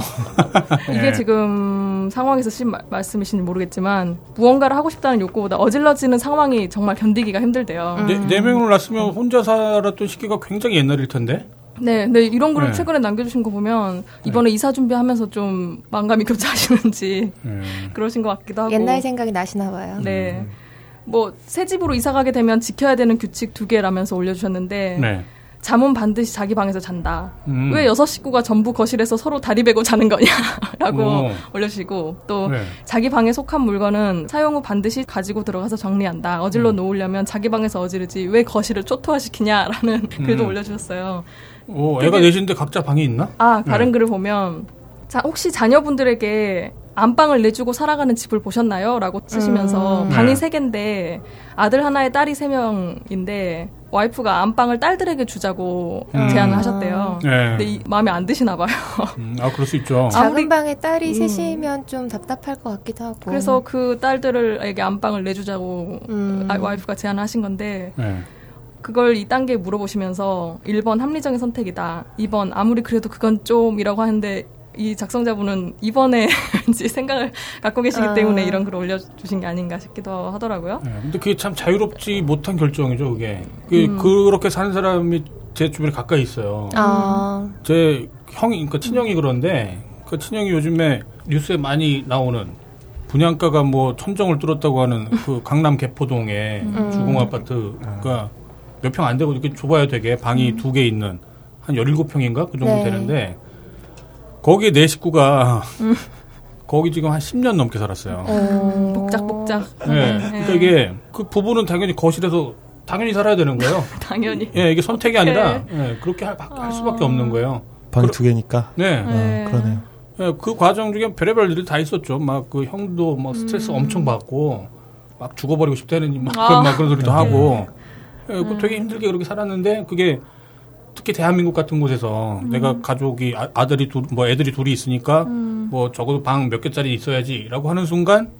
이게 네. 지금 상황에서 신 마- 말씀이신지 모르겠지만 무언가를 하고 싶다는 욕구보다 어질러지는 상황이 정말 견디기가 힘들대요. 네, 네 명을 낳았으면 혼자 살았던 시기가 굉장히 옛날일 텐데. 네, 근데 이런 글을 네. 최근에 남겨주신 거 보면 이번에 이사 준비하면서 좀 만감이 [laughs] 교차하시는지 네. 그러신 것 같기도 하고. 옛날 생각이 나시나 봐요. 네. 뭐새 집으로 이사 가게 되면 지켜야 되는 규칙 두 개라면서 올려주셨는데 네. 잠은 반드시 자기 방에서 잔다. 음. 왜 여섯 식구가 전부 거실에서 서로 다리 베고 자는 거냐라고 [laughs] 오. 올려주시고 또 네. 자기 방에 속한 물건은 사용 후 반드시 가지고 들어가서 정리한다. 어질러 음. 놓으려면 자기 방에서 어지르지 왜 거실을 초토화시키냐라는 글도 음. 올려주셨어요. 오, 애가 되게- 넷인데 각자 방이 있나? 아 다른 네. 글을 보면 자, 혹시 자녀분들에게 안방을 내주고 살아가는 집을 보셨나요? 라고 쓰시면서 음. 방이 네. 세 개인데 아들 하나에 딸이 세 명인데 와이프가 안방을 딸들에게 주자고 음. 제안을 하셨대요. 네. 근데 이, 마음에 안 드시나 봐요. [laughs] 음, 아, 그럴 수 있죠. 작은 방에 딸이 음. 셋이면 좀 답답할 것 같기도 하고. 그래서 그 딸들에게 안방을 내주자고 음. 아, 와이프가 제안을 하신 건데 네. 그걸 2단계 물어보시면서 1번 합리적인 선택이다. 2번 아무리 그래도 그건 좀이라고 하는데 이 작성자분은 2번에 왠지 [laughs] 생각을 갖고 계시기 아. 때문에 이런 글을 올려주신 게 아닌가 싶기도 하더라고요. 네. 근데 그게 참 자유롭지 못한 결정이죠, 그게. 그, 음. 그렇게 사는 사람이 제 주변에 가까이 있어요. 아, 제 형이, 그러니까 친형이 그런데, 그 친형이 요즘에 뉴스에 많이 나오는 분양가가 뭐 천정을 뚫었다고 하는 그 [laughs] 강남 개포동에 음. 주공 아파트가 몇 평 안 되고 이렇게 좁아요 되게 방이 두개 있는 한 17평인가 그 정도 네. 되는데 거기에 내 식구가 거기 지금 한 10년 넘게 살았어요. 어. 복작복작. 네. 그러니까 이게 그 부부는 당연히 거실에서 당연히 살아야 되는 거예요. [laughs] 당연히. 예, 이게 선택이 아니라 예, 그렇게 할, 할 수밖에 없는 거예요. 방이 두 개니까. 네. 어, 그러네요. 예, 그 과정 중에 별의별 일이 다 있었죠. 막 그 형도 막 스트레스 음. 엄청 받고 막 죽어버리고 싶다는 막, 아. 그런, 막 그런 소리도 네. 하고 예, 그 음. 되게 힘들게 그렇게 살았는데 그게 특히 대한민국 같은 곳에서 음. 내가 가족이 아, 들이 둘, 뭐 애들이 둘이 있으니까 음. 뭐 적어도 방 몇 개짜리 있어야지라고 하는 순간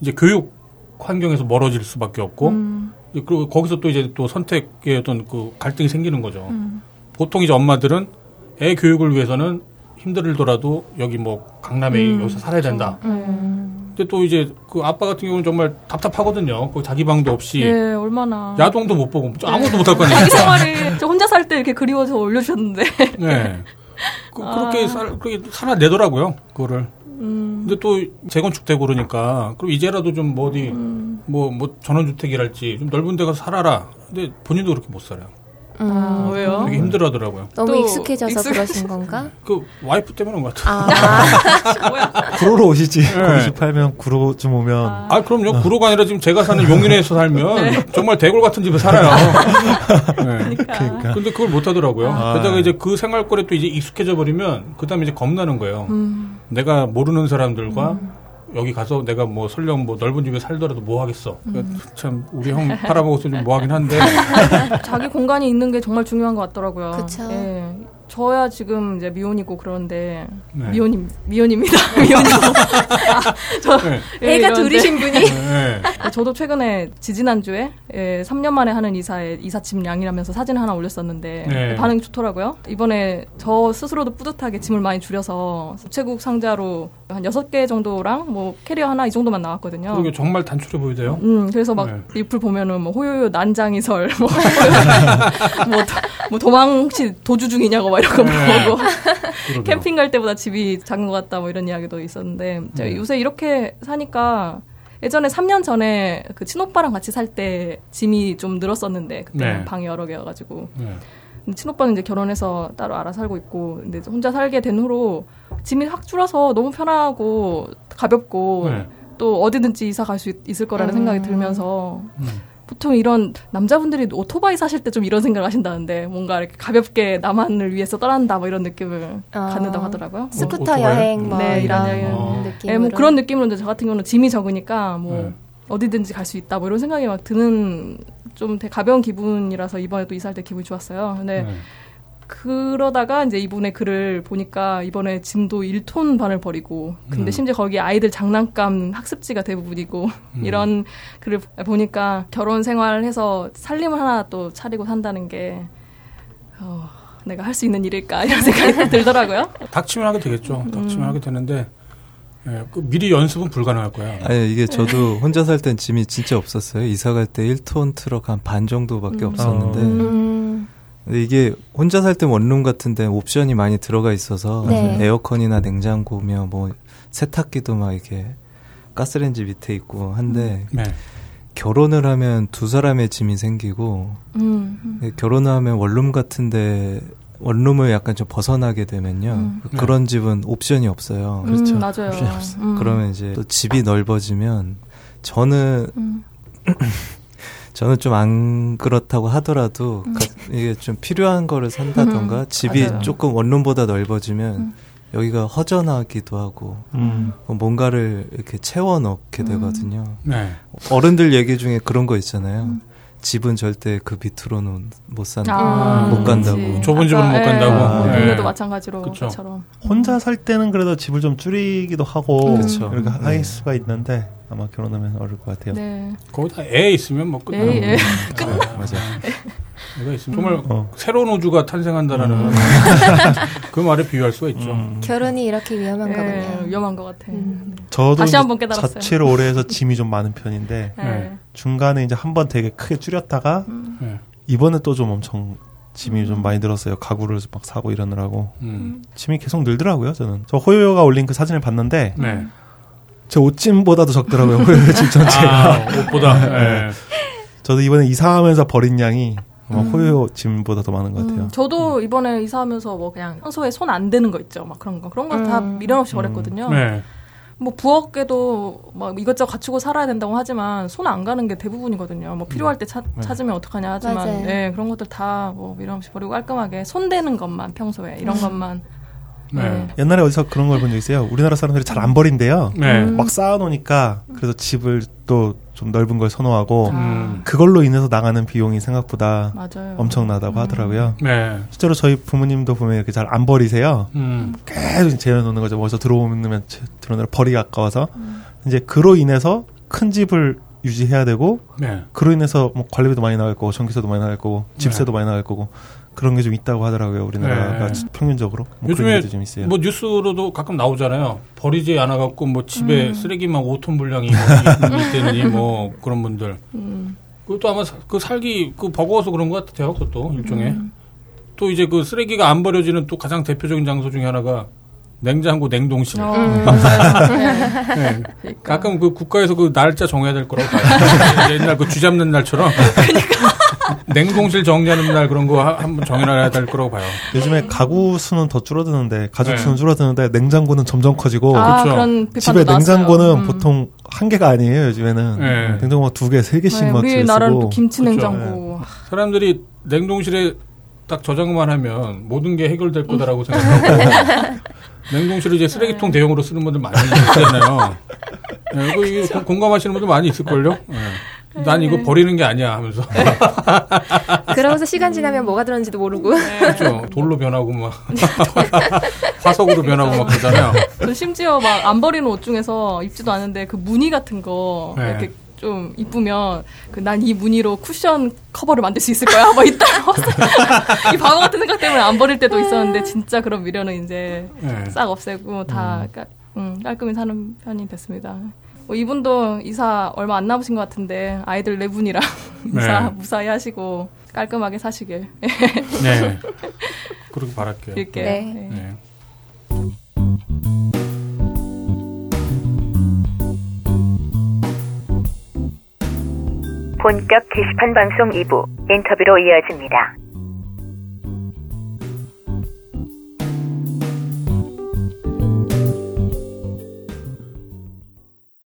이제 교육 환경에서 멀어질 수밖에 없고 음. 그리고 거기서 또 이제 또 선택의 어떤 그 갈등이 생기는 거죠. 음. 보통 이제 엄마들은 애 교육을 위해서는 힘들더라도 여기 뭐 강남에 음, 여기서 살아야 된다. 음. 근데 또 이제 그 아빠 같은 경우는 정말 답답하거든요. 그 자기 방도 없이 예, 얼마나. 야동도 못 보고 아무것도 못 할거 아니에요. 자기 생활이 저 혼자 살 때 이렇게 그리워서 올려주셨는데. [laughs] 네. 그, 렇게 아. 살, 그렇게 살아내더라고요. 그거를. 음. 근데 또 재건축되고 그러니까 그럼 이제라도 좀뭐 어디 음. 뭐뭐 전원주택이랄지 좀 넓은 데 가서 살아라. 근데 본인도 그렇게 못 살아요. 아, 왜요? 되게 힘들어하더라고요. 너무 또 익숙해져서 익숙- 그러신 건가? [laughs] 그 와이프 때문에 그런 것 같아요. 아, [laughs] 구로로 오시지. 네. 거기 팔면 구로 좀 오면. 아, 그럼요. 구로가 아니라 지금 제가 사는 용인에서 살면 [laughs] 네. 정말 대골 같은 집에 살아요. 네. 그러니까. 근데 그걸 못 하더라고요. 아. 게다가 이제 그 생활권에 또 이제 익숙해져 버리면 그다음에 이제 겁나는 거예요. 음. 내가 모르는 사람들과 여기 가서 내가 뭐 설령 뭐 넓은 집에 살더라도 뭐 하겠어. 그러니까 음. 참 우리 형 팔아먹어서 좀뭐 하긴 한데. [laughs] 자기 공간이 있는 게 정말 중요한 것 같더라고요. 그쵸. 예. 저야 지금 이제 미혼이고 그런데 네. 미혼임 미혼입니다. [laughs] 미혼이고. 아, [laughs] 저 네. 예, 애가 이러는데 둘이신 분이? 네. 저도 최근에 지지난 주에 예, 3년 만에 하는 이사에 이삿짐 양이라면서 사진을 하나 올렸었는데 네. 반응이 좋더라고요. 이번에 저 스스로도 뿌듯하게 짐을 많이 줄여서 우체국 상자로 한 6개 정도랑 뭐 캐리어 하나 이 정도만 나왔거든요. 그게 정말 단촐해 보이대요. 음, 그래서 막 네. 리플 보면은 뭐 호요요 난장이설 뭐, [laughs] 뭐, 도, 뭐 도망 혹시 도주 중이냐고 막 이런 거 네. 보고 그러게요. 캠핑 갈 때보다 집이 작은 것 같다 뭐 이런 이야기도 있었는데 저 네. 요새 이렇게 사니까 예전에 3년 전에 그 친오빠랑 같이 살 때 짐이 좀 늘었었는데 그때 네. 는 방이 여러 개여가지고 네. 친오빠는 이제 결혼해서 따로 알아 살고 있고 근데 혼자 살게 된 후로 짐이 확 줄어서 너무 편하고 가볍고 네. 또 어디든지 이사 갈 수 있을 거라는 음. 생각이 들면서 음. 보통 이런 남자분들이 오토바이 사실 때 좀 이런 생각을 하신다는데 뭔가 이렇게 가볍게 남한을 위해서 떠난다 뭐 이런 느낌을 아, 갖는다고 하더라고요. 스쿠터 오토바이? 여행 뭐 네, 이런 이런 어. 느낌으로. 네, 뭐 그런 느낌으로 이제 저 같은 경우는 짐이 적으니까 뭐 네. 어디든지 갈 수 있다 뭐 이런 생각이 막 드는 좀 되게 가벼운 기분이라서 이번에 또 이사할 때 기분이 좋았어요. 근데 네. 그러다가 이제 이분의 글을 보니까 이번에 짐도 1톤 반을 버리고 근데 음. 심지어 거기 아이들 장난감 학습지가 대부분이고 음. 이런 글을 보니까 결혼 생활을 해서 살림을 하나 또 차리고 산다는 게 어, 내가 할 수 있는 일일까 [laughs] 이런 생각이 또 들더라고요. 닥치면 하게 되겠죠. 음. 닥치면 하게 되는데 예, 그 미리 연습은 불가능할 거야. 아니 이게 저도 혼자 살 땐 짐이 진짜 없었어요. 이사 갈 때 1톤 트럭 한 반 정도밖에 음. 없었는데 음, 근데 이게 혼자 살 때 원룸 같은데 옵션이 많이 들어가 있어서 네. 에어컨이나 냉장고며 뭐 세탁기도 막 이렇게 가스레인지 밑에 있고 한데 네. 결혼을 하면 두 사람의 짐이 생기고 음, 음. 예, 결혼을 하면 원룸 같은데 원룸을 약간 좀 벗어나게 되면요 음. 그런 집은 옵션이 없어요. 음, 맞아요. 음. 그러면 이제 또 집이 넓어지면 저는 음. [clears throat] [clears throat] 저는 좀 안 그렇다고 하더라도 가- 이게 좀 필요한 거를 산다던가 집이 음. 맞아요. 조금 원룸보다 넓어지면 음. 여기가 허전하기도 하고 음. 뭔가를 이렇게 채워 넣게 음. 되거든요. 네. 어른들 얘기 중에 그런 거 있잖아요. 집은 절대 그 밑으로는 못 산다. 아, 못 간다고. 그치. 좁은 집은 못 간다고? 예, 네. 동료도 마찬가지로 그쵸. 그처럼. 혼자 살 때는 그래도 집을 좀 줄이기도 하고 음. 그쵸. 이렇게 할 네. 수가 있는데 아마 결혼하면 어려울 것 같아요. 네. 거기다 애 있으면 뭐 끝나는 애, 애. 거예요. 맞아. 애가 있으면 정말 어. 새로운 우주가 탄생한다라는 음. [laughs] 그 말에 비유할 수가 있죠. 음. 결혼이 이렇게 위험한가 예, 보네요. 위험한 것 같아. 음. 저도 다시 한번 깨달았어요. 자취를 오래 해서 짐이 좀 많은 편인데 예. 네. 중간에 이제 한 번 되게 크게 줄였다가 음. 네. 이번에 또 좀 엄청 짐이 좀 많이 들었어요. 가구를 막 사고 이러느라고 음. 짐이 계속 늘더라고요. 저는 저 호요가 올린 그 사진을 봤는데 네. 제 옷짐보다도 적더라고요. [laughs] 호요의 짐 전체가. 아, 옷보다. [laughs] 네. 저도 이번에 이사하면서 버린 양이 아마 음. 호요 짐보다 더 많은 것 같아요. 음, 저도 이번에 이사하면서 뭐 그냥 평소에 손 안 대는 거 있죠. 막 그런 거. 그런 거다 음. 미련 없이 버렸거든요. 네. 뭐 부엌에도 막 이것저것 갖추고 살아야 된다고 하지만 손 안 가는 게 대부분이거든요. 뭐 필요할 때 찾, 찾으면 어떡하냐 하지만 맞아요. 네, 그런 것들 다 뭐 미련 없이 버리고 깔끔하게 손 대는 것만 평소에 이런 것만 네. 네. 옛날에 어디서 그런 걸 본 적 있어요. 우리나라 사람들이 잘 안 버린대요. 네. 음. 막 쌓아놓으니까 그래서 집을 또 좀 넓은 걸 선호하고 음. 그걸로 인해서 나가는 비용이 생각보다 맞아요. 엄청나다고 음. 하더라고요. 네. 실제로 저희 부모님도 보면 이렇게 잘 안 버리세요. 음. 계속 재워놓는 거죠. 어디서 들어오면 제- 들어오느라 버리기 아까워서 음. 이제 그로 인해서 큰 집을 유지해야 되고 네. 그로 인해서 뭐 관리비도 많이 나갈 거고 전기세도 많이 나갈 거고 집세도 많이 나갈 거고 그런 게 좀 있다고 하더라고요. 우리나라가 네. 평균적으로 뭐 요즘에 좀 있어요. 뭐 뉴스로도 가끔 나오잖아요. 버리지 않아 갖고 뭐 집에 음. 쓰레기만 5톤 분량이 뭐 [laughs] 있다느니 뭐 그런 분들. 음. 그것도 아마 사- 그 살기 그 버거워서 그런 것 같아요. 그것도 일종의. 음. 또 이제 그 쓰레기가 안 버려지는 또 가장 대표적인 장소 중에 하나가 냉장고 냉동실. 어, 음. 네. [laughs] 네. 그러니까. 가끔 그 국가에서 그 날짜 정해야 될 거라고 봐요. [laughs] 옛날 그 쥐 잡는 날처럼. 냉동실 정리하는 날 그런 거 하- 한번 정해놔야 될 거라고 봐요. 요즘에 가구 수는 더 줄어드는데 가족 네. 수는 줄어드는데 냉장고는 점점 커지고 아, 그렇죠. 집에. 냉장고는 음. 보통 한 개가 아니에요 요즘에는 네. 냉장고가 두 개, 세 개씩 네, 막 우리나라는 또 김치 그렇죠. 냉장고. 사람들이 냉동실에 딱 저장만 하면 모든 게 해결될 거다라고 생각하고 [laughs] 냉동실을 이제 쓰레기통 대용으로 쓰는 분들 많이 있잖아요. 네, 이거, 이거 고- 공감하시는 분들 많이 있을걸요? 네. 난 이거 버리는 게 아니야 하면서. [laughs] 그러고서 시간 지나면 뭐가 들었는지도 모르고. 그렇죠. 돌로 변하고 막. [laughs] 화석으로 변하고 막 그러잖아요. 저 심지어 막 안 버리는 옷 중에서 입지도 않은데 그 무늬 같은 거 네. 이렇게 좀 이쁘면 그 난 이 무늬로 쿠션 커버를 만들 수 있을 거야. 뭐 이따 [laughs] 이 바보 같은 생각 때문에 안 버릴 때도 있었는데 진짜 그런 미련은 이제 네. 싹 없애고 다 깔, 음, 깔끔히 사는 편이 됐습니다. 뭐 이분도 이사 얼마 안 남으신 것 같은데 아이들 네 분이랑 [laughs] 이사 네. 무사히 하시고 깔끔하게 사시길 [laughs] 네. 그렇게 바랄게요. 빌게요. 네. 네. 본격 게시판 방송 2부 인터뷰로 이어집니다.